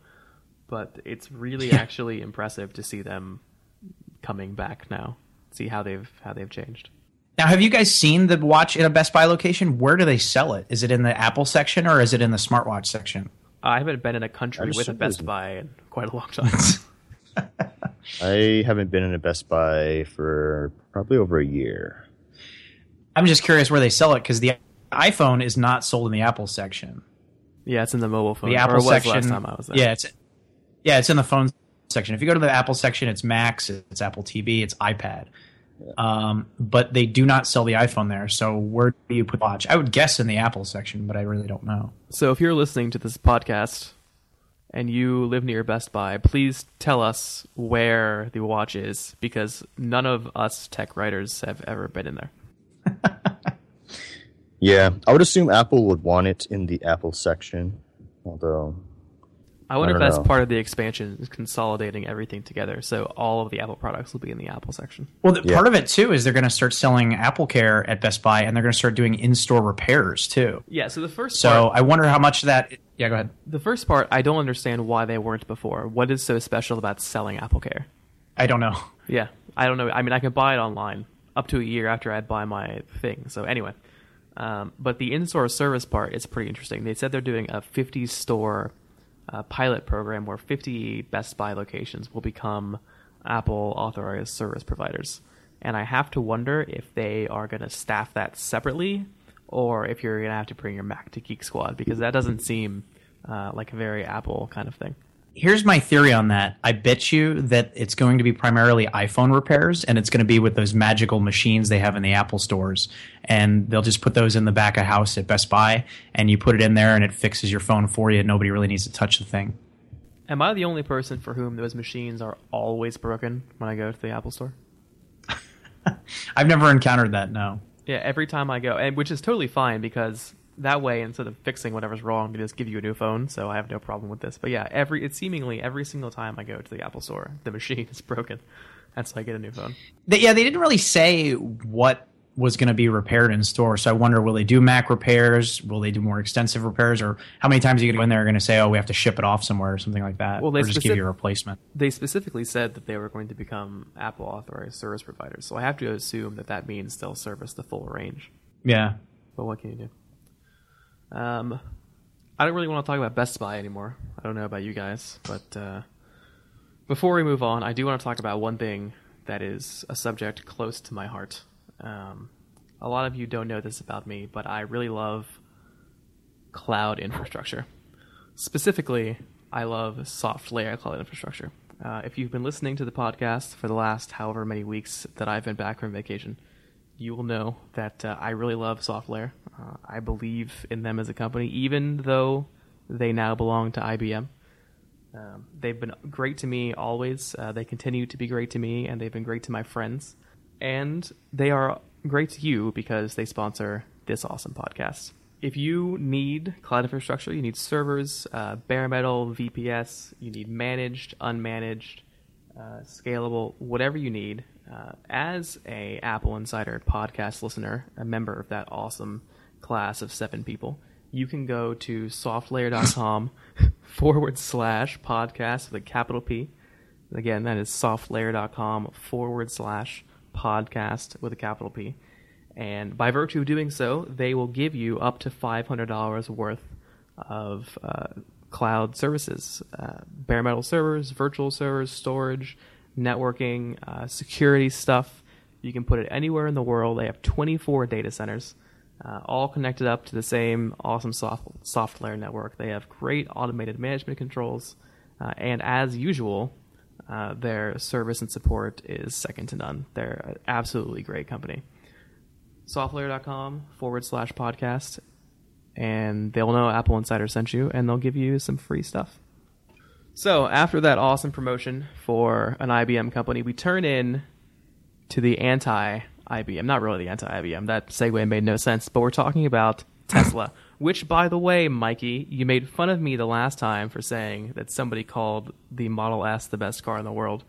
but it's really actually impressive to see them coming back now see how they've how they've changed. Now, have you guys seen the watch in a Best Buy location? Where do they sell it? Is it in the Apple section or is it in the smartwatch section? I haven't been in a country with a Best Buy in quite a long time. I haven't been in a Best Buy for probably over a year. I'm just curious where they sell it because the iPhone is not sold in the Apple section. Yeah, it's in the mobile phone. The Apple section. Last time I was there. Yeah, it's yeah, it's in the phone section. If you go to the Apple section, it's Macs, it's Apple TV, it's iPad. Um, but they do not sell the iPhone there. So where do you put the watch? I would guess in the Apple section, but I really don't know. So if you're listening to this podcast and you live near Best Buy, please tell us where the watch is because none of us tech writers have ever been in there. yeah, I would assume Apple would want it in the Apple section, although I wonder I if that's know. part of the expansion, is consolidating everything together. So all of the Apple products will be in the Apple section. Well, the, yeah. part of it too is they're going to start selling Apple Care at Best Buy, and they're going to start doing in-store repairs too. Yeah. So the first. So part, I wonder how much that. Yeah, go ahead. The first part, I don't understand why they weren't before. What is so special about selling Apple Care? I don't know. Yeah, I don't know. I mean, I can buy it online up to a year after I buy my thing. So anyway, um, but the in-store service part is pretty interesting. They said they're doing a 50 store uh, pilot program where 50 Best Buy locations will become Apple authorized service providers. And I have to wonder if they are going to staff that separately or if you're going to have to bring your Mac to Geek Squad because that doesn't seem uh, like a very Apple kind of thing. Here's my theory on that. I bet you that it's going to be primarily iPhone repairs, and it's going to be with those magical machines they have in the Apple stores. And they'll just put those in the back of house at Best Buy, and you put it in there, and it fixes your phone for you. Nobody really needs to touch the thing. Am I the only person for whom those machines are always broken when I go to the Apple store? I've never encountered that. No. Yeah, every time I go, and which is totally fine because that way instead of fixing whatever's wrong, they just give you a new phone. So I have no problem with this. But yeah, every it's seemingly every single time I go to the Apple store, the machine is broken. That's why I get a new phone. They, yeah, they didn't really say what was going to be repaired in store. So I wonder, will they do Mac repairs? Will they do more extensive repairs? Or how many times are you going to go in there going to say, oh, we have to ship it off somewhere or something like that? Well, they or just specific- give you a replacement. They specifically said that they were going to become Apple authorized service providers. So I have to assume that that means they'll service the full range. Yeah. But what can you do? Um, I don't really want to talk about Best Buy anymore. I don't know about you guys, but uh, before we move on, I do want to talk about one thing that is a subject close to my heart. Um, a lot of you don't know this about me, but I really love cloud infrastructure. Specifically, I love SoftLayer cloud infrastructure. Uh, if you've been listening to the podcast for the last however many weeks that I've been back from vacation, you will know that uh, I really love SoftLayer. Uh, I believe in them as a company, even though they now belong to IBM. Um, they've been great to me always. Uh, they continue to be great to me, and they've been great to my friends. And they are great to you because they sponsor this awesome podcast. If you need cloud infrastructure, you need servers, uh, bare metal, VPS, you need managed, unmanaged, uh, scalable, whatever you need. Uh, as a AppleInsider podcast listener, a member of that awesome class of seven people, you can go to softlayer.com forward slash podcast with a capital P. Again, that is softlayer.com forward slash podcast with a capital P. And by virtue of doing so, they will give you up to $500 worth of uh, cloud services uh, bare metal servers, virtual servers, storage, networking, uh, security stuff. You can put it anywhere in the world. They have 24 data centers, uh, all connected up to the same awesome soft, layer network. They have great automated management controls. Uh, and as usual, uh, their service and support is second to none. They're an absolutely great company. Softlayer.com forward slash podcast, and they'll know AppleInsider sent you, and they'll give you some free stuff. So after that awesome promotion for an IBM company, we turn in to the anti IBM. Not really the anti IBM. That segue made no sense, but we're talking about Tesla. Which, by the way, Mikey, you made fun of me the last time for saying that somebody called the Model S the best car in the world.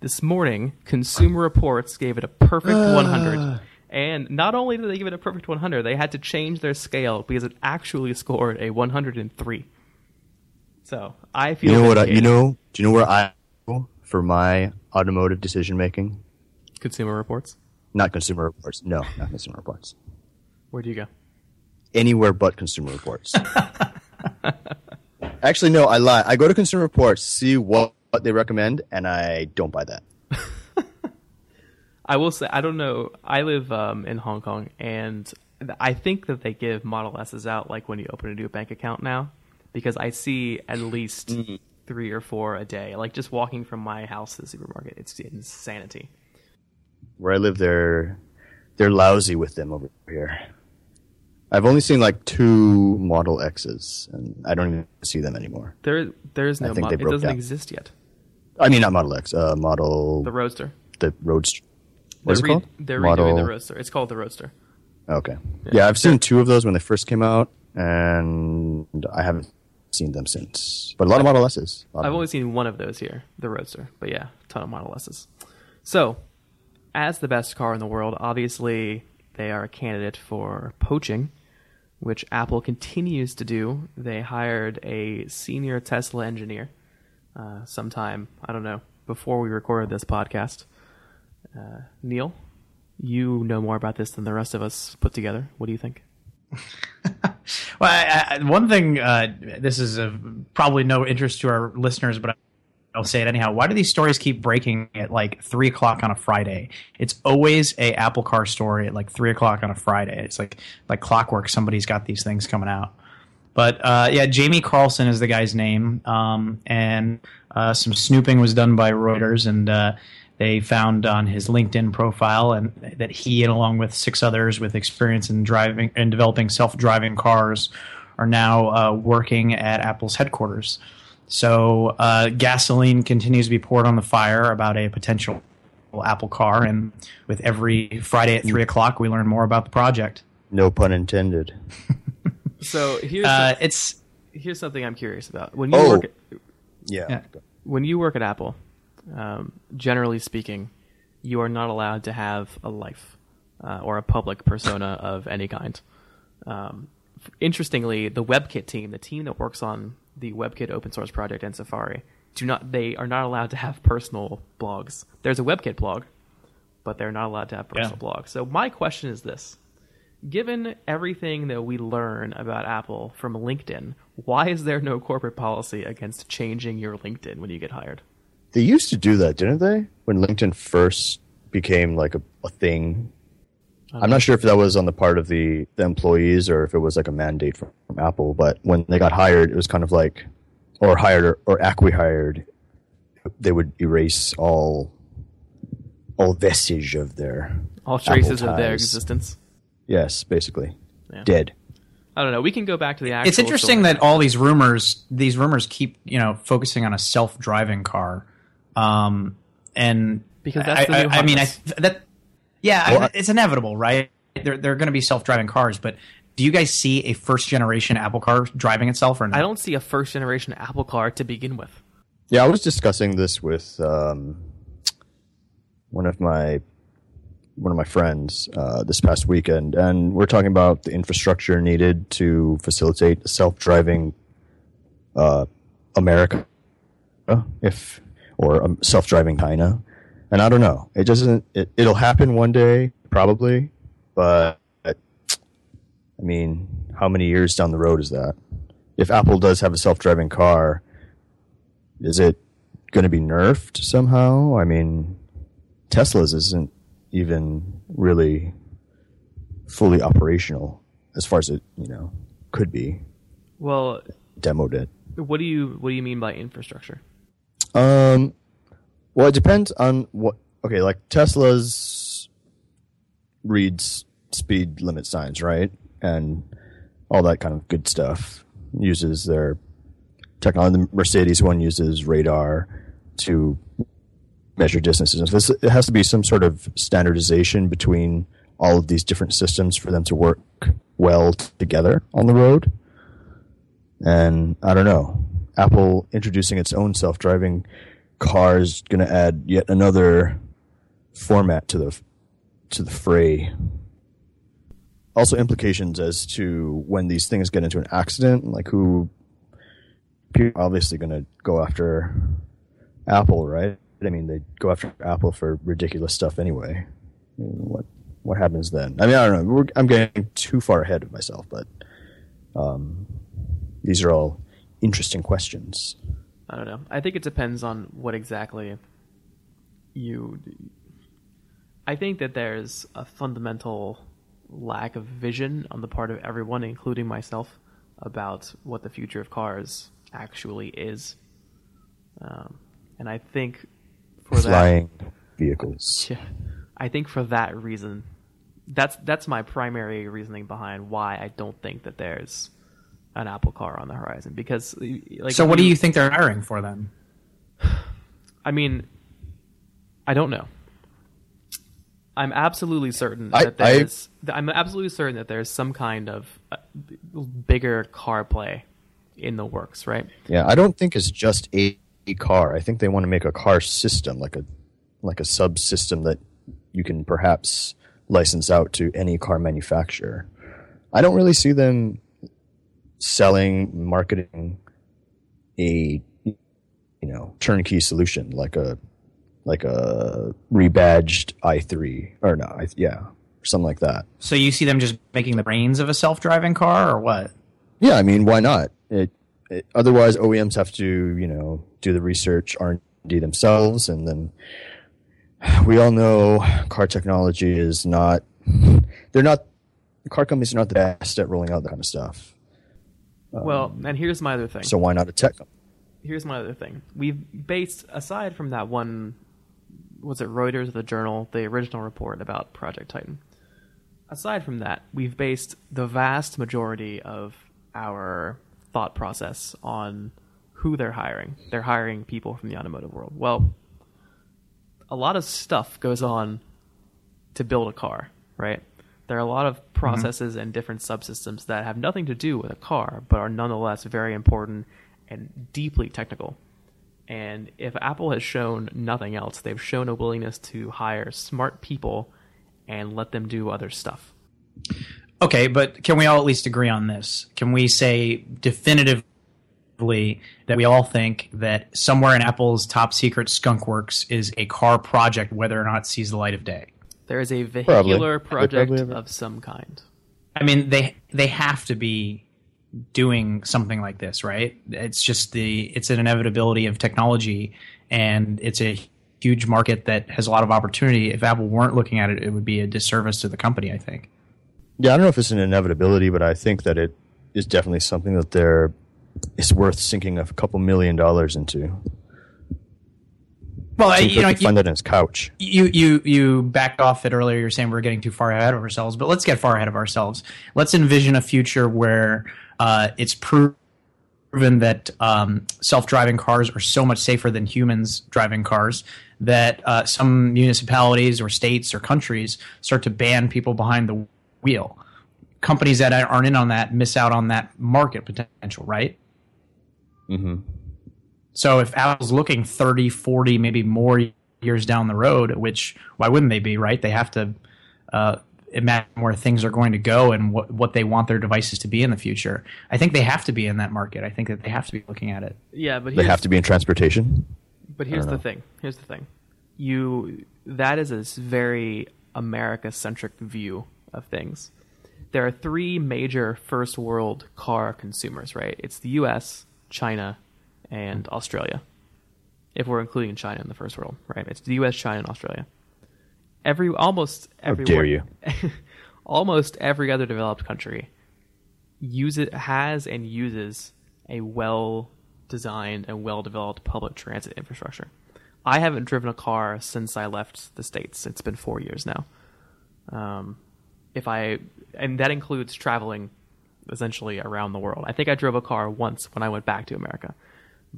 This morning, Consumer Reports gave it a perfect uh. 100. And not only did they give it a perfect 100, they had to change their scale because it actually scored a 103. So I feel. You know what? I, you know? Do you know where I go for my automotive decision making? Consumer Reports. Not Consumer Reports. No, not Consumer Reports. Where do you go? Anywhere but Consumer Reports. Actually, no, I lie. I go to Consumer Reports, see what, what they recommend, and I don't buy that. I will say I don't know. I live um, in Hong Kong, and I think that they give Model S's out like when you open a new bank account now, because I see at least three or four a day. Like just walking from my house to the supermarket, it's insanity. Where I live, they're they're lousy with them over here. I've only seen like two Model X's, and I don't even see them anymore. There, there is no. I think they it doesn't down. exist yet. I mean, not Model X, uh, Model The Roadster. the Roadster. What's it called? They're Model. redoing the Roadster. It's called the Roadster. Okay. Yeah. I've seen two of those when they first came out, and I haven't seen them since. But a lot of Model S's. A lot of I've only seen one of those here, the Roadster. But yeah, a ton of Model S's. So, as the best car in the world, obviously they are a candidate for poaching, which Apple continues to do. They hired a senior Tesla engineer uh, sometime, I don't know, before we recorded this podcast. Uh, Neil, you know more about this than the rest of us put together. What do you think? well, I, I, one thing, uh, this is probably no interest to our listeners, but I'll say it anyhow. Why do these stories keep breaking at like three o'clock on a Friday? It's always a Apple Car story at like three o'clock on a Friday. It's like like clockwork. Somebody's got these things coming out. But uh, yeah, Jamie Carlson is the guy's name, um, and uh, some snooping was done by Reuters, and uh, they found on his LinkedIn profile and that he, and along with six others with experience in driving and developing self-driving cars, are now uh, working at Apple's headquarters. So uh, gasoline continues to be poured on the fire about a potential Apple car, and with every Friday at three o'clock, we learn more about the project. No pun intended. So here's Uh, it's here's something I'm curious about. When you Oh. work at, Yeah. Yeah. when you work at Apple, um, generally speaking, you are not allowed to have a life uh, or a public persona of any kind. Um, f- interestingly, the WebKit team, the team that works on the WebKit open source project and Safari, do not they are not allowed to have personal blogs. There's a WebKit blog, but they're not allowed to have personal Yeah. blogs. So my question is this: Given everything that we learn about Apple from LinkedIn, why is there no corporate policy against changing your LinkedIn when you get hired? They used to do that, didn't they? When LinkedIn first became like a, a thing. I'm not sure if that was on the part of the, the employees or if it was like a mandate from, from Apple, but when they got hired, it was kind of like, or hired or, or acqui-hired, they would erase all all vestige of their All traces of their existence. yes, basically Yeah. dead. I don't know. We can go back to the actual. it's interesting story. that all these rumors these rumors keep you know focusing on a self-driving car um and Because that's I, the new I, I mean I that yeah Well, I- I- it's inevitable right there, there are going to be self-driving cars but do you guys see a first generation apple car driving itself or not I don't see a first generation Apple car to begin with. Yeah, I was discussing this with um, one of my one of my friends uh, this past weekend, and we're talking about the infrastructure needed to facilitate a self-driving uh, America, if or a self-driving China. And I don't know. It doesn't. It, it'll happen one day, probably, but I mean, how many years down the road is that? If Apple does have a self-driving car, is it going to be nerfed somehow? I mean, Tesla's isn't even really fully operational as far as it, you know, could be. Well, Demoed it. what do you what do you mean by infrastructure? Um, well, it depends on what. Okay, like Tesla's reads speed limit signs, right, and all that kind of good stuff. Uses their technology. The Mercedes one uses radar to measure distances. This, it has to be some sort of standardization between all of these different systems for them to work well together on the road. And I don't know. Apple introducing its own self-driving car is going to add yet another format to the to the fray. Also, implications as to when these things get into an accident, like who. People are obviously going to go after Apple, right? I mean, they go after Apple for ridiculous stuff anyway. What what happens then? I mean, I don't know. We're, I'm getting too far ahead of myself, but um, these are all interesting questions. I don't know. I think it depends on what exactly you. I think that there's a fundamental lack of vision on the part of everyone, including myself, about what the future of cars actually is. Um, and I think for that, Flying vehicles. Yeah. I think for that reason, that's that's my primary reasoning behind why I don't think that there's an Apple car on the horizon. Because, like, so what do you think they're hiring for then I mean, I don't know. I'm absolutely certain I- that there's. I'm absolutely certain that there's some kind of uh, bigger car play in the works, right? Yeah, I don't think it's just a, a car. I think they want to make a car system, like a like a subsystem that you can perhaps license out to any car manufacturer. I don't really see them selling, marketing a you know turnkey solution like a like a rebadged i3 or no, I, yeah, something like that. So you see them just making the brains of a self-driving car, or what? Yeah, I mean, why not? It, it, otherwise, OEMs have to, you know, do the research R and D themselves, and then we all know car technology is not. They're not. Car companies are not the best at rolling out that kind of stuff. Well, um, and here's my other thing. So why not a tech company? here's my other thing. We've based aside from that one was it Reuters the Journal, the original report about Project Titan. Aside from that, we've based the vast majority of our thought process on who they're hiring. They're hiring people from the automotive world. Well, a lot of stuff goes on to build a car, right? There are a lot of processes mm-hmm. and different subsystems that have nothing to do with a car, but are nonetheless very important and deeply technical. And if Apple has shown nothing else, they've shown a willingness to hire smart people and let them do other stuff. Okay, but can we all at least agree on this? Can we say definitively that we all think that somewhere in Apple's top secret skunk works is a car project, whether or not it sees the light of day? There is a vehicular probably. project of some kind. I mean, they they have to be doing something like this, right? It's just the it's an inevitability of technology, and it's a huge market that has a lot of opportunity. If Apple weren't looking at it, it would be a disservice to the company. I think. Yeah, I don't know if it's an inevitability, but I think that it is definitely something that they're it's worth sinking a couple million dollars into. Well, you know, that in his couch. You you you backed off it earlier. You're saying we're getting too far ahead of ourselves, but let's get far ahead of ourselves. Let's envision a future where uh, it's proven that um, self-driving cars are so much safer than humans driving cars that uh, some municipalities or states or countries start to ban people behind the wheel. Companies that aren't in on that miss out on that market potential, right? Mm-hmm. So if Apple's looking 30, 40, maybe more years down the road, which why wouldn't they be, right? They have to uh, imagine where things are going to go and what, what they want their devices to be in the future. I think they have to be in that market. I think that they have to be looking at it. Yeah, but they have to be in transportation. But here's the thing. Here's the thing. You that is a very America centric view of things. There are three major first world car consumers, right? It's the U.S., China, and Australia. If we're including China in the first world, right? It's the U.S., China, and Australia every almost every How dare you? almost every other developed country use it has and uses a well designed and well developed public transit infrastructure. I haven't driven a car since I left the states. It's been four years now. Um, if I and that includes traveling essentially around the world. I think I drove a car once when I went back to America,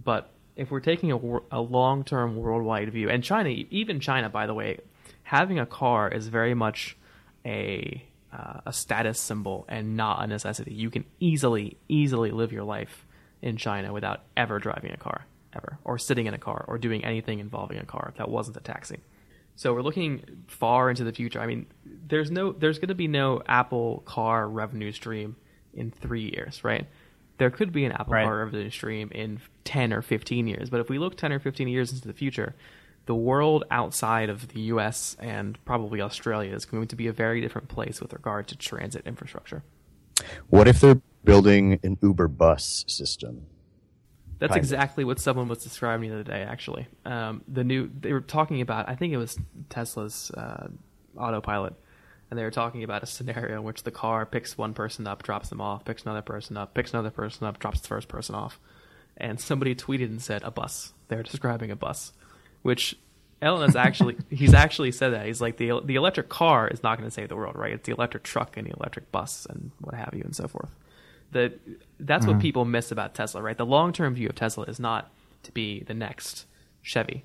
but if we're taking a, a long term worldwide view, and China, even China, by the way, having a car is very much a uh, a status symbol and not a necessity. You can easily easily live your life in China without ever driving a car ever or sitting in a car or doing anything involving a car that wasn't a taxi. So we're looking far into the future. I mean, there's no there's going to be no Apple car revenue stream in 3 years, right? There could be an Apple right. car revenue stream in 10 or 15 years, but if we look 10 or 15 years into the future, the world outside of the US and probably Australia is going to be a very different place with regard to transit infrastructure. What if they're building an Uber bus system? That's kind exactly of. what someone was describing the other day. Actually, um, the new they were talking about. I think it was Tesla's uh, autopilot, and they were talking about a scenario in which the car picks one person up, drops them off, picks another person up, picks another person up, drops the first person off, and somebody tweeted and said a bus. They're describing a bus which Elon has actually he's actually said that he's like the the electric car is not going to save the world, right? It's the electric truck and the electric bus and what have you and so forth. That that's mm-hmm. what people miss about Tesla, right? The long term view of Tesla is not to be the next Chevy,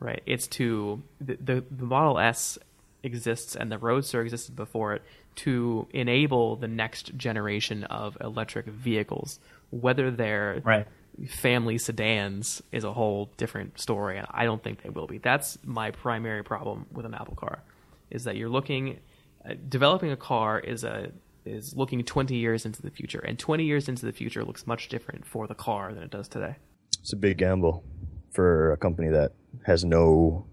right? It's to the, the the Model S exists and the Roadster existed before it to enable the next generation of electric vehicles, whether they're right family sedans is a whole different story, and I don't think they will be. That's my primary problem with an Apple car, is that you're looking, uh, developing a car is a is looking 20 years into the future, and 20 years into the future looks much different for the car than it does today. It's a big gamble for a company that has no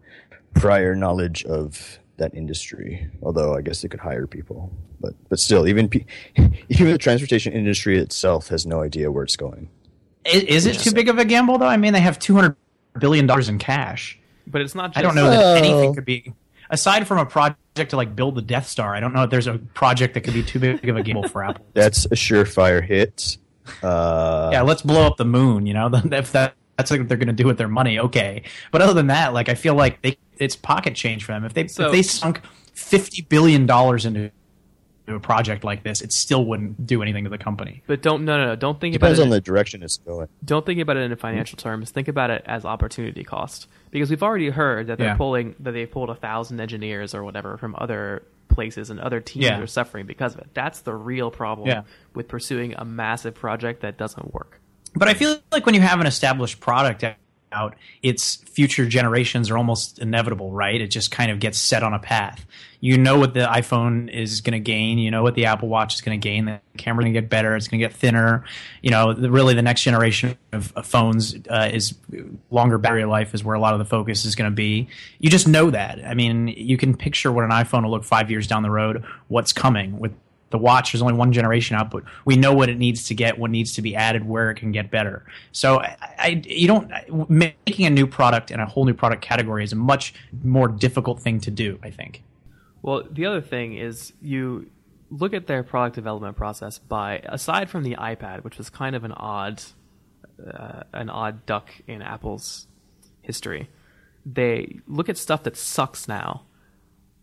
prior knowledge of that industry. Although I guess they could hire people, but but still, even pe- even the transportation industry itself has no idea where it's going. Is, is it too big of a gamble though? I mean, they have two hundred billion dollars in cash. But it's not. Just, I don't know that Oh. anything could be aside from a project to like build the Death Star. I don't know if there's a project that could be too big of a gamble for Apple. That's a surefire hit. Uh, yeah, let's blow up the moon. You know, if that that's what they're going to do with their money, okay. But other than that, like I feel like they it's pocket change for them. If they So- if they sunk fifty billion dollars into a project like this, it still wouldn't do anything to the company. But don't no no no don't think depends about it. on the direction it's going. don't think about it in financial terms. Think about it as opportunity cost, because we've already heard that they're Yeah. pulling that they pulled a thousand engineers or whatever from other places, and other teams Yeah. are suffering because of it. That's the real problem Yeah. with pursuing a massive project that doesn't work. But I feel like when you have an established product out, its future generations are almost inevitable, right? It just kind of gets set on a path. You know what the iPhone is going to gain. You know what the Apple Watch is going to gain. The camera's going to get better. It's going to get thinner. You know, the, really the next generation of, of phones uh, is longer battery life is where a lot of the focus is going to be. You just know that. I mean, you can picture what an iPhone will look five years down the road. What's coming with the watch there's only one generation out but we know what it needs to get what needs to be added where it can get better. So I, I you don't making a new product and a whole new product category is a much more difficult thing to do i think. Well, the other thing is you look at their product development process by aside from the iPad, which was kind of an odd, uh, an odd duck in Apple's history. They look at stuff that sucks now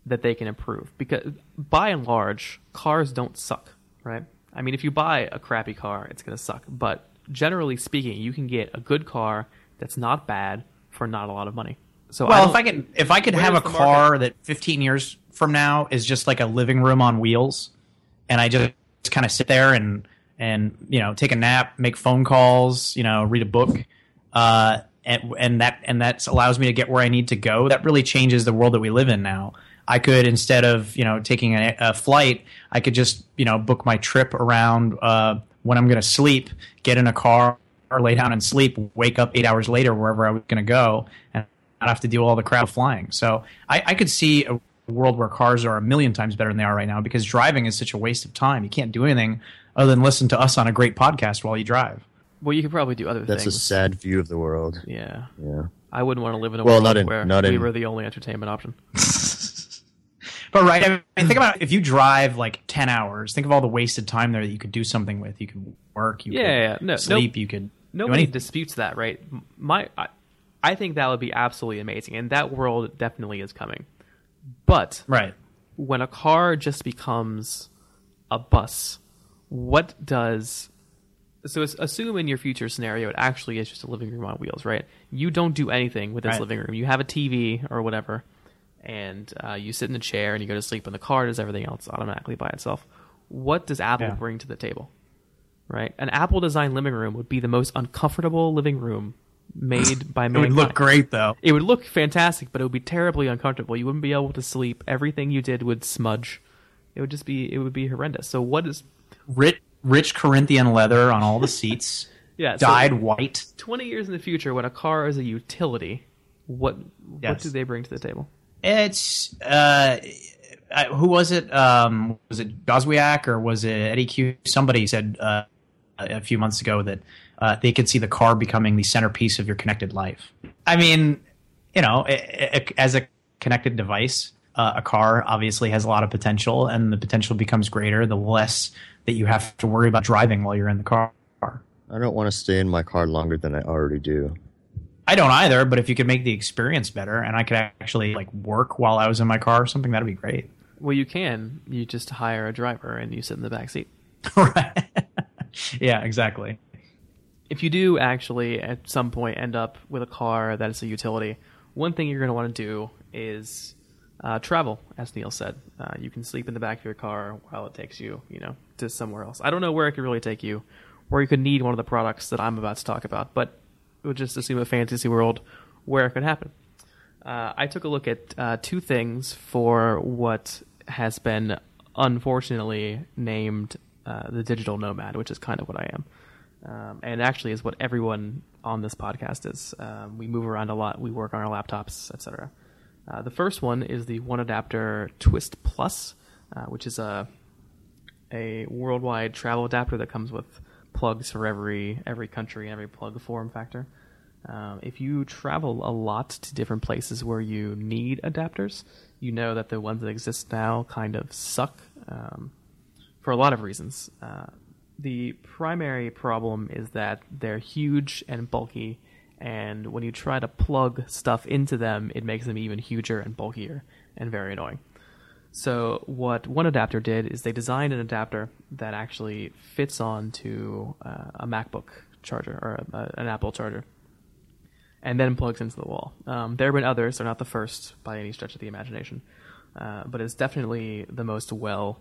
that they can improve because by and large, cars don't suck, right? I mean, if you buy a crappy car, it's going to suck, but generally speaking, you can get a good car that's not bad for not a lot of money. So well don't- if i could if i could have a car market? that 15 years from now is just like a living room on wheels and i just kind of sit there and and you know take a nap make phone calls you know read a book uh and, and that and that allows me to get where i need to go that really changes the world that we live in now i could instead of you know taking a, a flight i could just you know book my trip around uh when i'm going to sleep get in a car or lay down and sleep wake up eight hours later wherever i was going to go and not have to do all the crap of flying so I, I could see a world where cars are a million times better than they are right now because driving is such a waste of time you can't do anything other than listen to us on a great podcast while you drive well, you could probably do other things. That's a sad view of the world. Yeah. Yeah. I wouldn't want to live in a Well, world not in- where not we in- were the only entertainment option. But right, I mean, think about if you drive like ten hours. Think of all the wasted time there that you could do something with. You could work. You Yeah, could yeah. No, sleep. no- you could. Nobody disputes that, right? My, I, I think that would be absolutely amazing, and that world definitely is coming. But right. when a car just becomes a bus, what does so assume in your future scenario it actually is just a living room on wheels, right? You don't do anything with this Right. living room. You have a TV or whatever, and uh, you sit in the chair and you go to sleep, and the car does everything else automatically by itself. What does Apple Yeah. bring to the table? Right, an Apple designed living room would be the most uncomfortable living room made by It mankind. would look great though. It would look fantastic, but it would be terribly uncomfortable. You wouldn't be able to sleep. Everything you did would smudge. It would just be it would be horrendous. So what is Rich, rich Corinthian leather on all the seats. Yeah, so- dyed white. 20 years in the future when a car is a utility, what what do they bring to the table? It's uh, who was it? Um, was it Joswiak or was it Eddy Cue? Somebody said uh, a few months ago that uh, they could see the car becoming the centerpiece of your connected life. I mean, you know, a- a- as a connected device, uh, a car obviously has a lot of potential, and the potential becomes greater the less that you have to worry about driving while you're in the car. I don't want to stay in my car longer than I already do. I don't either, but if you could make the experience better and I could actually like work while I was in my car or something, that'd be great. Well, you can. You just hire a driver and you sit in the back seat. right. yeah, exactly. If you do actually at some point end up with a car that is a utility, one thing you're going to want to do is uh, travel, as Neil said. Uh, you can sleep in the back of your car while it takes you, you know, to somewhere else. I don't know where it could really take you, where you could need one of the products that I'm about to talk about, but we'll just assume a fantasy world where it could happen. Uh, I took a look at uh, two things for what has been unfortunately named uh, the digital nomad, which is kind of what I am, um, and actually is what everyone on this podcast is. Um, we move around a lot, we work on our laptops, etc. Uh, the first one is the one adapter Twist Plus, uh, which is a a worldwide travel adapter that comes with plugs for every every country and every plug form factor. Um, if you travel a lot to different places where you need adapters, you know that the ones that exist now kind of suck um, for a lot of reasons. Uh, the primary problem is that they're huge and bulky, and when you try to plug stuff into them, it makes them even huger and bulkier and very annoying. So what one adapter did is they designed an adapter that actually fits onto uh, a MacBook charger or a, an Apple charger, and then plugs into the wall. Um, there have been others; they're not the first by any stretch of the imagination, uh, but it's definitely the most well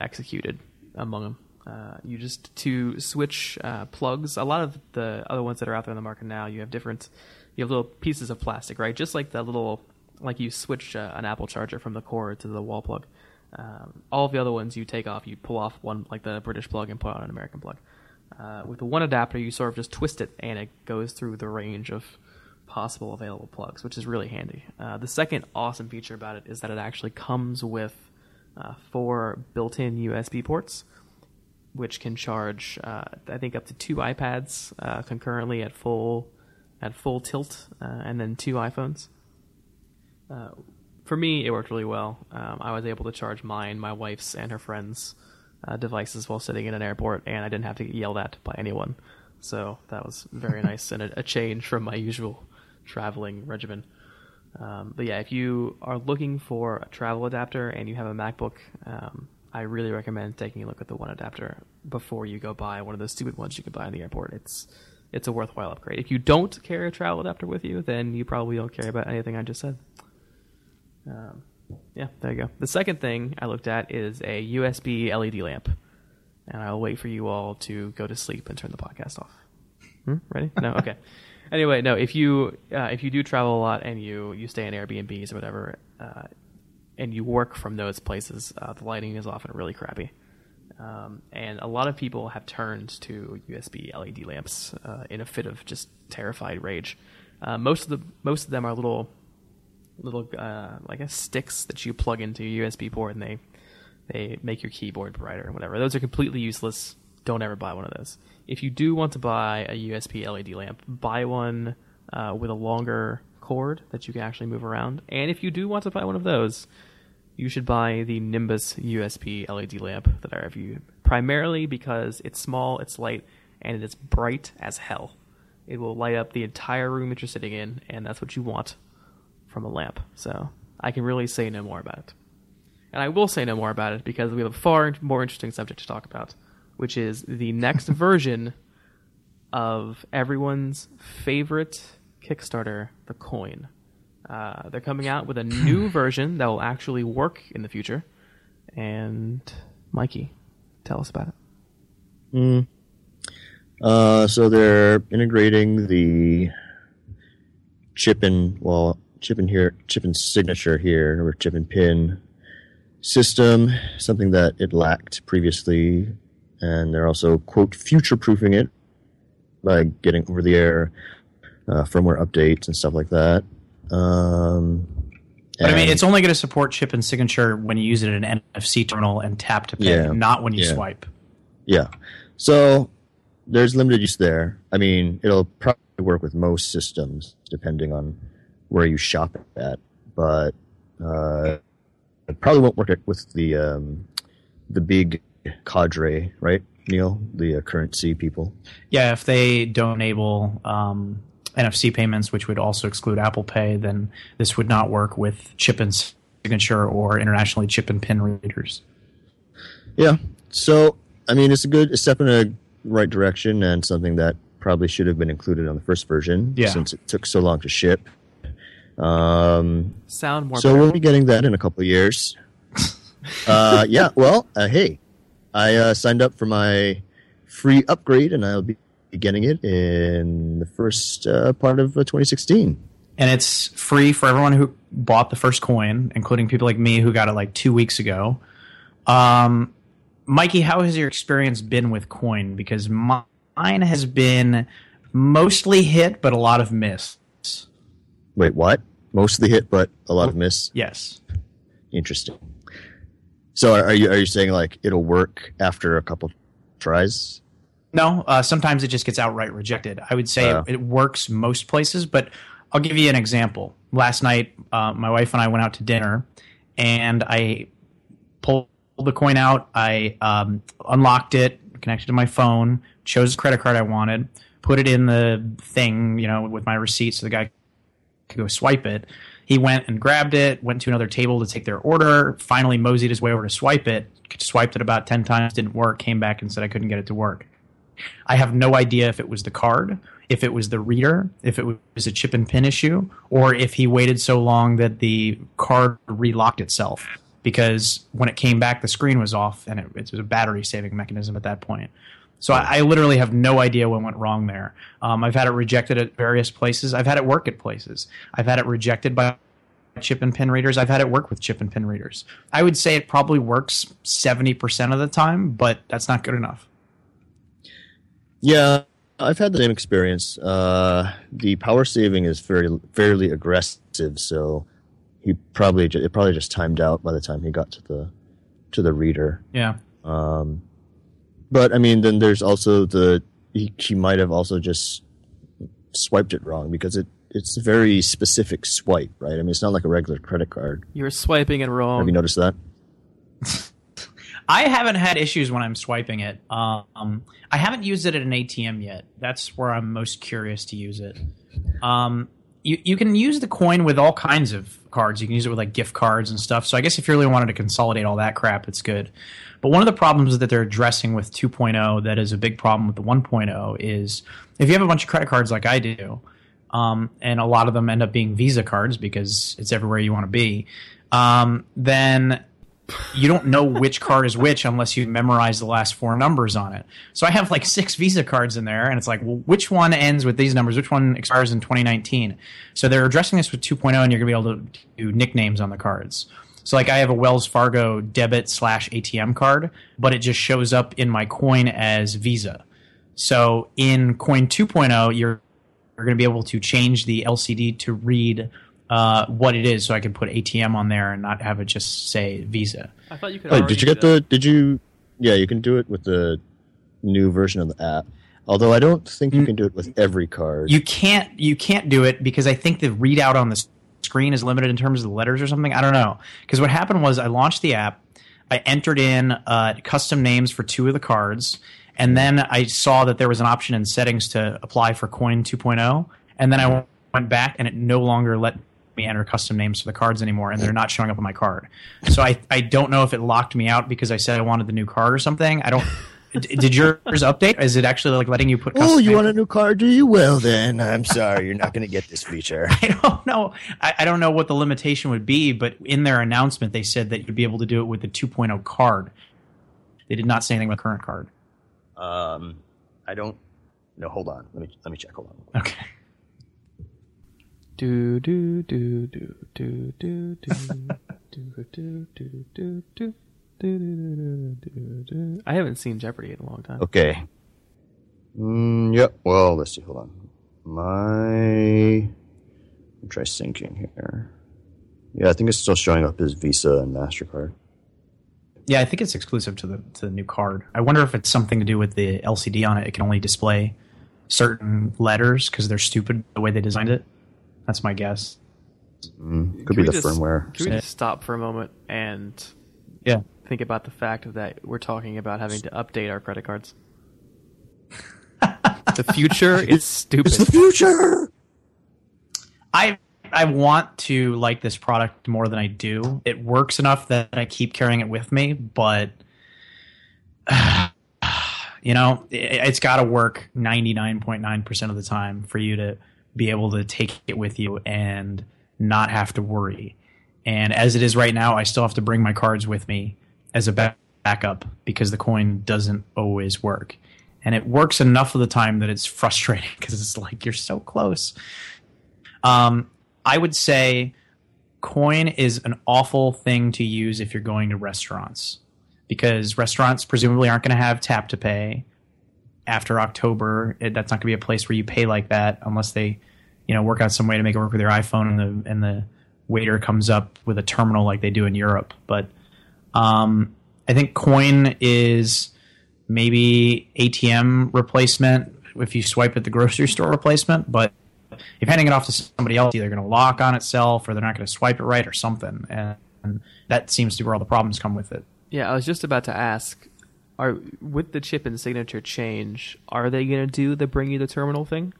executed among them. Uh, you just to switch uh, plugs. A lot of the other ones that are out there in the market now, you have different, you have little pieces of plastic, right? Just like the little like you switch uh, an Apple charger from the cord to the wall plug. Um, all of the other ones you take off, you pull off one like the British plug and put on an American plug. Uh, with the one adapter, you sort of just twist it and it goes through the range of possible available plugs, which is really handy. Uh, the second awesome feature about it is that it actually comes with uh, four built-in USB ports, which can charge uh, I think up to two iPads uh, concurrently at full at full tilt, and then two iPhones. Uh, for me, it worked really well. Um, I was able to charge mine, my wife's, and her friends' uh, devices while sitting in an airport, and I didn't have to get yelled at by anyone. So that was very nice and a, a, change from my usual traveling regimen. Um, but yeah, if you are looking for a travel adapter and you have a MacBook, um, I really recommend taking a look at the one adapter before you go buy one of those stupid ones you can buy in the airport. It's it's a worthwhile upgrade. If you don't carry a travel adapter with you, then you probably don't care about anything I just said. Um, yeah, there you go. The second thing I looked at is a USB LED lamp, and I'll wait for you all to go to sleep and turn the podcast off. Hmm? Ready? No. Okay. anyway, no. If you uh, if you do travel a lot and you you stay in Airbnbs or whatever, uh, and you work from those places, uh, the lighting is often really crappy. Um, and a lot of people have turned to USB LED lamps uh, in a fit of just terrified rage. Uh, most of the most of them are little little uh, I guess sticks that you plug into your USB port and they they make your keyboard brighter and whatever. Those are completely useless. Don't ever buy one of those. If you do want to buy a USB LED lamp, buy one uh, with a longer cord that you can actually move around. And if you do want to buy one of those, you should buy the Nimbus USB LED lamp that I reviewed. Primarily because it's small, it's light, and it is bright as hell. It will light up the entire room that you're sitting in, and that's what you want from a lamp. So I can really say no more about it. And I will say no more about it because we have a far more interesting subject to talk about, which is the next version of everyone's favorite Kickstarter, the coin. Uh, they're coming out with a new version that will actually work in the future. And Mikey, tell us about it. Mm. Uh, so they're integrating the chip and well chip and here, chip and signature here, or chip and pin system, something that it lacked previously, and they're also quote future proofing it by getting over the air uh, firmware updates and stuff like that. Um, but I mean, it's only going to support chip and signature when you use it in an NFC terminal and tap to pay, yeah, not when you yeah. swipe. Yeah. So there's limited use there. I mean, it'll probably work with most systems, depending on where you shop at, but uh, it probably won't work with the um, the big cadre, right, Neil? The uh, CurrentC people. Yeah, if they don't enable um, NFC payments, which would also exclude Apple Pay, then this would not work with chip and signature or internationally chip and pin readers. Yeah. So, I mean, it's a good a step in the right direction and something that probably should have been included on the first version yeah. since it took so long to ship. Um, Sound more. So better. we'll be getting that in a couple of years. uh, yeah. Well, uh, hey, I uh, signed up for my free upgrade, and I'll be getting it in the first uh, part of uh, 2016. And it's free for everyone who bought the first coin, including people like me who got it like two weeks ago. Um, Mikey, how has your experience been with coin? Because mine has been mostly hit, but a lot of miss. Wait, what? Mostly hit, but a lot of miss. Yes. Interesting. So are, are you are you saying like it'll work after a couple tries? No, uh, sometimes it just gets outright rejected. I would say Uh. it, it works most places, but I'll give you an example. Last night, uh, my wife and I went out to dinner, and I pulled the coin out. I um, unlocked it, connected to my phone, chose the credit card I wanted, put it in the thing, you know, with my receipt, so the guy could go swipe it. He went and grabbed it, went to another table to take their order, finally moseyed his way over to swipe it, swiped it about 10 times, didn't work, came back and said I couldn't get it to work. I have no idea if it was the card, if it was the reader, if it was a chip and pin issue, or if he waited so long that the card relocked itself. Because when it came back, the screen was off, and it, it was a battery saving mechanism at that point. So I, I literally have no idea what went wrong there. Um, I've had it rejected at various places. I've had it work at places. I've had it rejected by chip and pin readers. I've had it work with chip and pin readers. I would say it probably works 70% of the time, but that's not good enough. Yeah, I've had the same experience. Uh, the power saving is very fairly aggressive, so he probably it probably just timed out by the time he got to the to the reader. Yeah. Um, but I mean, then there's also the he, he might have also just swiped it wrong because it it's a very specific swipe, right? I mean, it's not like a regular credit card. You're swiping it wrong. Have you noticed that? I haven't had issues when I'm swiping it. Um, I haven't used it at an ATM yet. That's where I'm most curious to use it. Um, you, you can use the coin with all kinds of cards. You can use it with like gift cards and stuff. So I guess if you really wanted to consolidate all that crap, it's good. But one of the problems that they're addressing with 2.0 that is a big problem with the 1.0 is if you have a bunch of credit cards like I do, um, and a lot of them end up being Visa cards because it's everywhere you want to be, um, then you don't know which card is which unless you memorize the last four numbers on it. So I have like six Visa cards in there, and it's like, well, which one ends with these numbers? Which one expires in 2019? So they're addressing this with 2.0, and you're going to be able to do nicknames on the cards. So like I have a Wells Fargo debit slash ATM card, but it just shows up in my coin as Visa. So in Coin 2.0, you're you're going to be able to change the LCD to read uh, what it is, so I can put ATM on there and not have it just say Visa. I thought you could. Wait, did you get the? Did you? Yeah, you can do it with the new version of the app. Although I don't think you can do it with every card. You can't you can't do it because I think the readout on the screen is limited in terms of the letters or something. I don't know. Because what happened was I launched the app, I entered in uh, custom names for two of the cards, and then I saw that there was an option in settings to apply for Coin 2.0, and then I went back and it no longer let me enter custom names for the cards anymore, and they're not showing up on my card. So I I don't know if it locked me out because I said I wanted the new card or something. I don't. Did yours update? Is it actually like letting you put? oh, you want a new card? Do you? Well, then I'm sorry, you're not going to get this feature. I don't know. I, I don't know what the limitation would be, but in their announcement, they said that you'd be able to do it with the 2.0 card. They did not say anything about the current card. Um, I don't. No, hold on. Let me let me check. Hold on. Okay. Do do do do do do do do do do do do do do do do. I haven't seen Jeopardy in a long time. Okay. Mm, yep. Well, let's see. Hold on. My. I'll try syncing here. Yeah, I think it's still showing up as Visa and Mastercard. Yeah, I think it's exclusive to the to the new card. I wonder if it's something to do with the LCD on it. It can only display certain letters because they're stupid the way they designed it. That's my guess. Mm, could Can be the just- firmware. Can we just stop for a moment and Yeah. think about the fact that we're talking about having to update our credit cards? the future is stupid. It's the future. I I want to like this product more than I do. It works enough that I keep carrying it with me, but you know, it, it's got to work 99.9% of the time for you to be able to take it with you and not have to worry. And as it is right now, I still have to bring my cards with me as a back- backup because the coin doesn't always work. And it works enough of the time that it's frustrating because it's like you're so close. Um, I would say coin is an awful thing to use if you're going to restaurants because restaurants presumably aren't going to have tap to pay after October. It, that's not going to be a place where you pay like that unless they you know work out some way to make it work with your iPhone, and the and the waiter comes up with a terminal like they do in Europe. But um, I think Coin is maybe ATM replacement if you swipe at the grocery store replacement, but if handing it off to somebody else, either going to lock on itself or they're not going to swipe it right or something, and, and that seems to be where all the problems come with it. Yeah, I was just about to ask, are with the chip and signature change, are they going to do the bring you the terminal thing?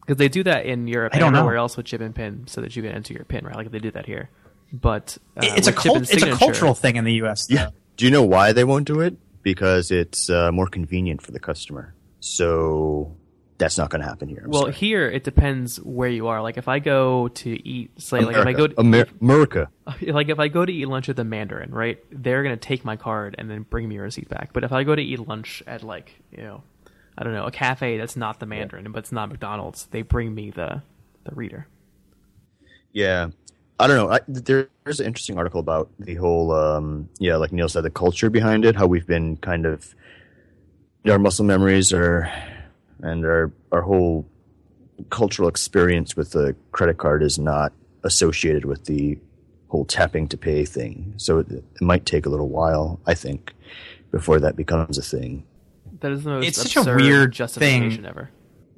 Because they do that in Europe I don't and know. everywhere else with chip and pin, so that you can enter your pin, right? Like they do that here. But uh, it's a chip cult, it's a cultural thing in the U.S. though. Yeah. Do you know why they won't do it? Because it's uh, more convenient for the customer. So that's not going to happen here. I'm Well, sorry. here it depends where you are. Like if I go to eat, say, like if I go to, Amer- America. like if I go to eat lunch at the Mandarin, right? They're gonna take my card and then bring me a receipt back. But if I go to eat lunch at like you know, I don't know, a cafe that's not the Mandarin, but it's not McDonald's, they bring me the the reader. Yeah. I don't know. I, there- there's an interesting article about the whole, um, yeah, like Neil said, the culture behind it, how we've been kind of, our muscle memories are, and our, our whole cultural experience with the credit card is not associated with the whole tapping to pay thing. So it, it might take a little while, I think, before that becomes a thing. That is the most It's such a absurd weird justification thing. ever.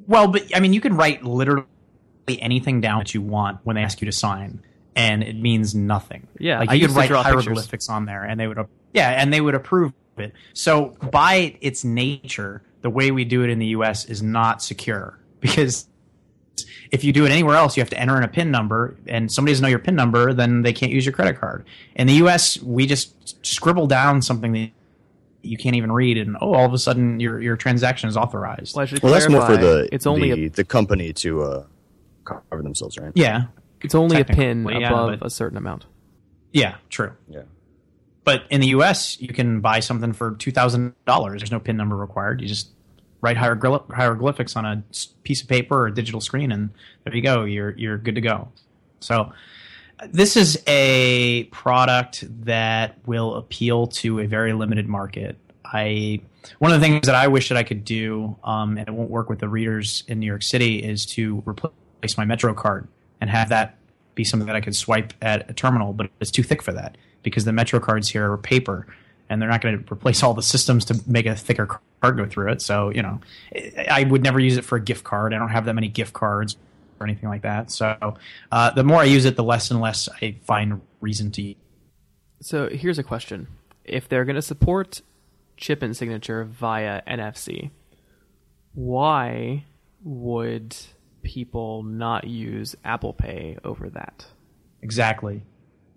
Well, but I mean, you can write literally anything down that you want when they ask you to sign, and it means nothing. Yeah, like I you used could write draw pictures. hieroglyphics on there, and they would, yeah, and they would approve it. So by its nature, the way we do it in the U.S. is not secure because if you do it anywhere else, you have to enter in a PIN number, and somebody doesn't know your PIN number, then they can't use your credit card. In the U.S., we just scribble down something that you can't even read, and oh, all of a sudden your your transaction is authorized. Well, I should Well, that's more for the, It's only the, a the company to, uh, cover themselves, right? yeah, it's only a pin technically, yeah, above but- a certain amount. yeah, true. Yeah. But in the U.S., you can buy something for two thousand dollars. There's no PIN number required. You just write hieroglyph- hieroglyphics on a piece of paper or a digital screen, and there you go. You're you're good to go. So this is a product that will appeal to a very limited market. I one of the things that I wish that I could do, um, and it won't work with the readers in New York City, is to replace my Metro card and have that be something that I could swipe at a terminal, but it's too thick for that because the Metro cards here are paper, and they're not going to replace all the systems to make a thicker card go through it. So you know, I would never use it for a gift card. I don't have that many gift cards or anything like that. So uh, the more I use it, the less and less I find reason to use. So here's a question: If they're going to support chip and signature via NFC, why would people not use Apple Pay over that? Exactly.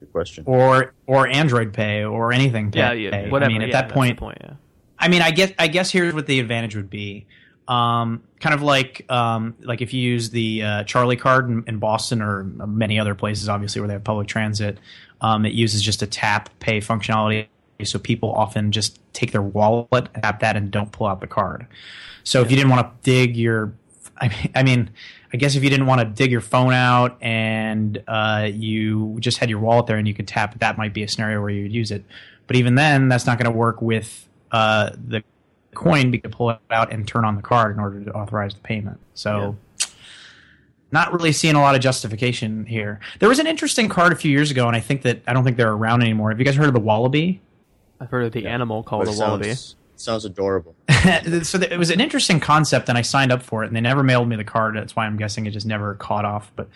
Good question. Or or Android Pay or anything. Yeah, Pay. yeah, whatever. I mean, at yeah, that point, yeah. I mean, I guess I guess here's what the advantage would be. Um, kind of like um, like if you use the uh, Charlie card in, in Boston or many other places, obviously where they have public transit, um, it uses just a tap pay functionality. So people often just take their wallet, tap that, and don't pull out the card. So if you didn't want to dig your, I mean, I mean, I guess if you didn't want to dig your phone out and uh, you just had your wallet there and you could tap, that might be a scenario where you would use it. But even then, that's not going to work with uh, the coin because you pull it out and turn on the card in order to authorize the payment. So. Not really seeing a lot of justification here. There was an interesting card a few years ago, and I think that I don't think they're around anymore. Have you guys heard of the Wallaby? I've heard of the animal called But a wallaby. sounds, sounds adorable. so it was an interesting concept, and I signed up for it, and they never mailed me the card. That's why I'm guessing it just never caught off. But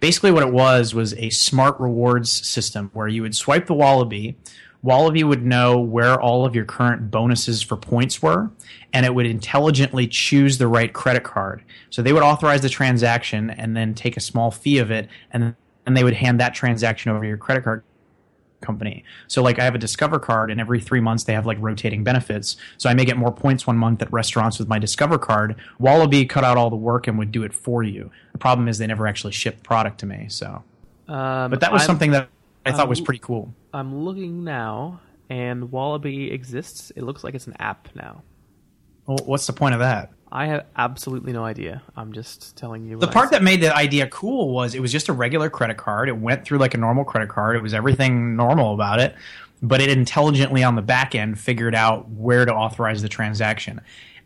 basically, what it was was a smart rewards system where you would swipe the Wallaby. Wallaby would know where all of your current bonuses for points were, and it would intelligently choose the right credit card. So they would authorize the transaction and then take a small fee of it, and and they would hand that transaction over to your credit card company. So like I have a Discover card and every 3 months they have like rotating benefits. So I may get more points one month at restaurants with my Discover card. Wallaby cut out all the work and would do it for you. The problem is they never actually shipped product to me. So Um, but that was I'm- something that I thought was I'm- pretty cool. I'm looking now, and Wallaby exists. It looks like it's an app now. Well, what's the point of that? I have absolutely no idea. I'm just telling you. The part that made the idea cool was it was just a regular credit card. It went through like a normal credit card. It was everything normal about it, but it intelligently on the back end figured out where to authorize the transaction.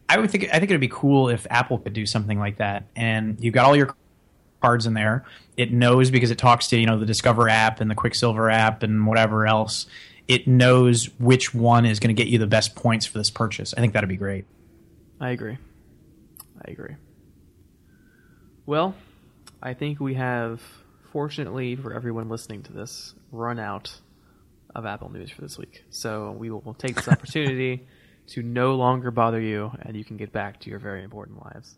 I would think I think it'd be cool if Apple could do something like that. And you've got all your cards in there. It knows because it talks to you know the Discover app and the Quicksilver app and whatever else. It knows which one is going to get you the best points for this purchase. I think that'd be great. I agree. I agree. Well, I think we have, fortunately for everyone listening to this, run out of Apple news for this week. So we will take this opportunity to no longer bother you, and you can get back to your very important lives.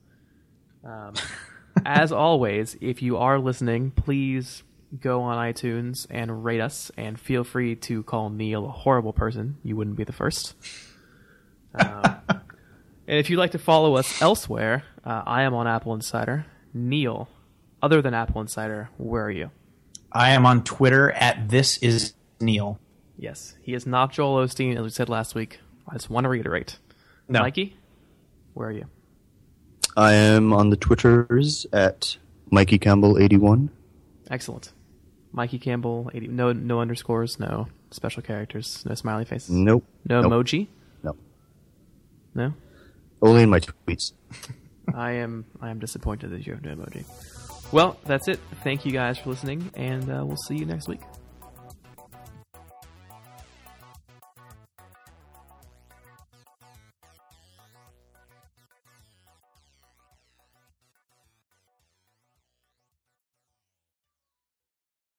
Um, as always, if you are listening, please go on iTunes and rate us, and feel free to call Neil a horrible person. You wouldn't be the first. Um, and if you'd like to follow us elsewhere, uh, I am on AppleInsider. Neil, other than AppleInsider, where are you? I am on Twitter at this is Neil. Yes, he is not Joel Osteen, as we said last week. I just want to reiterate. No. Mikey, where are you? I am on the Twitters at Mikey Campbell eighty one. Excellent. Mikey Campbell, 80, no no underscores, no special characters, no smiley faces, Nope. no Nope. emoji, No. no. Only in my tweets. I am I am disappointed that you have no emoji. Well, that's it. Thank you guys for listening, and uh, we'll see you next week.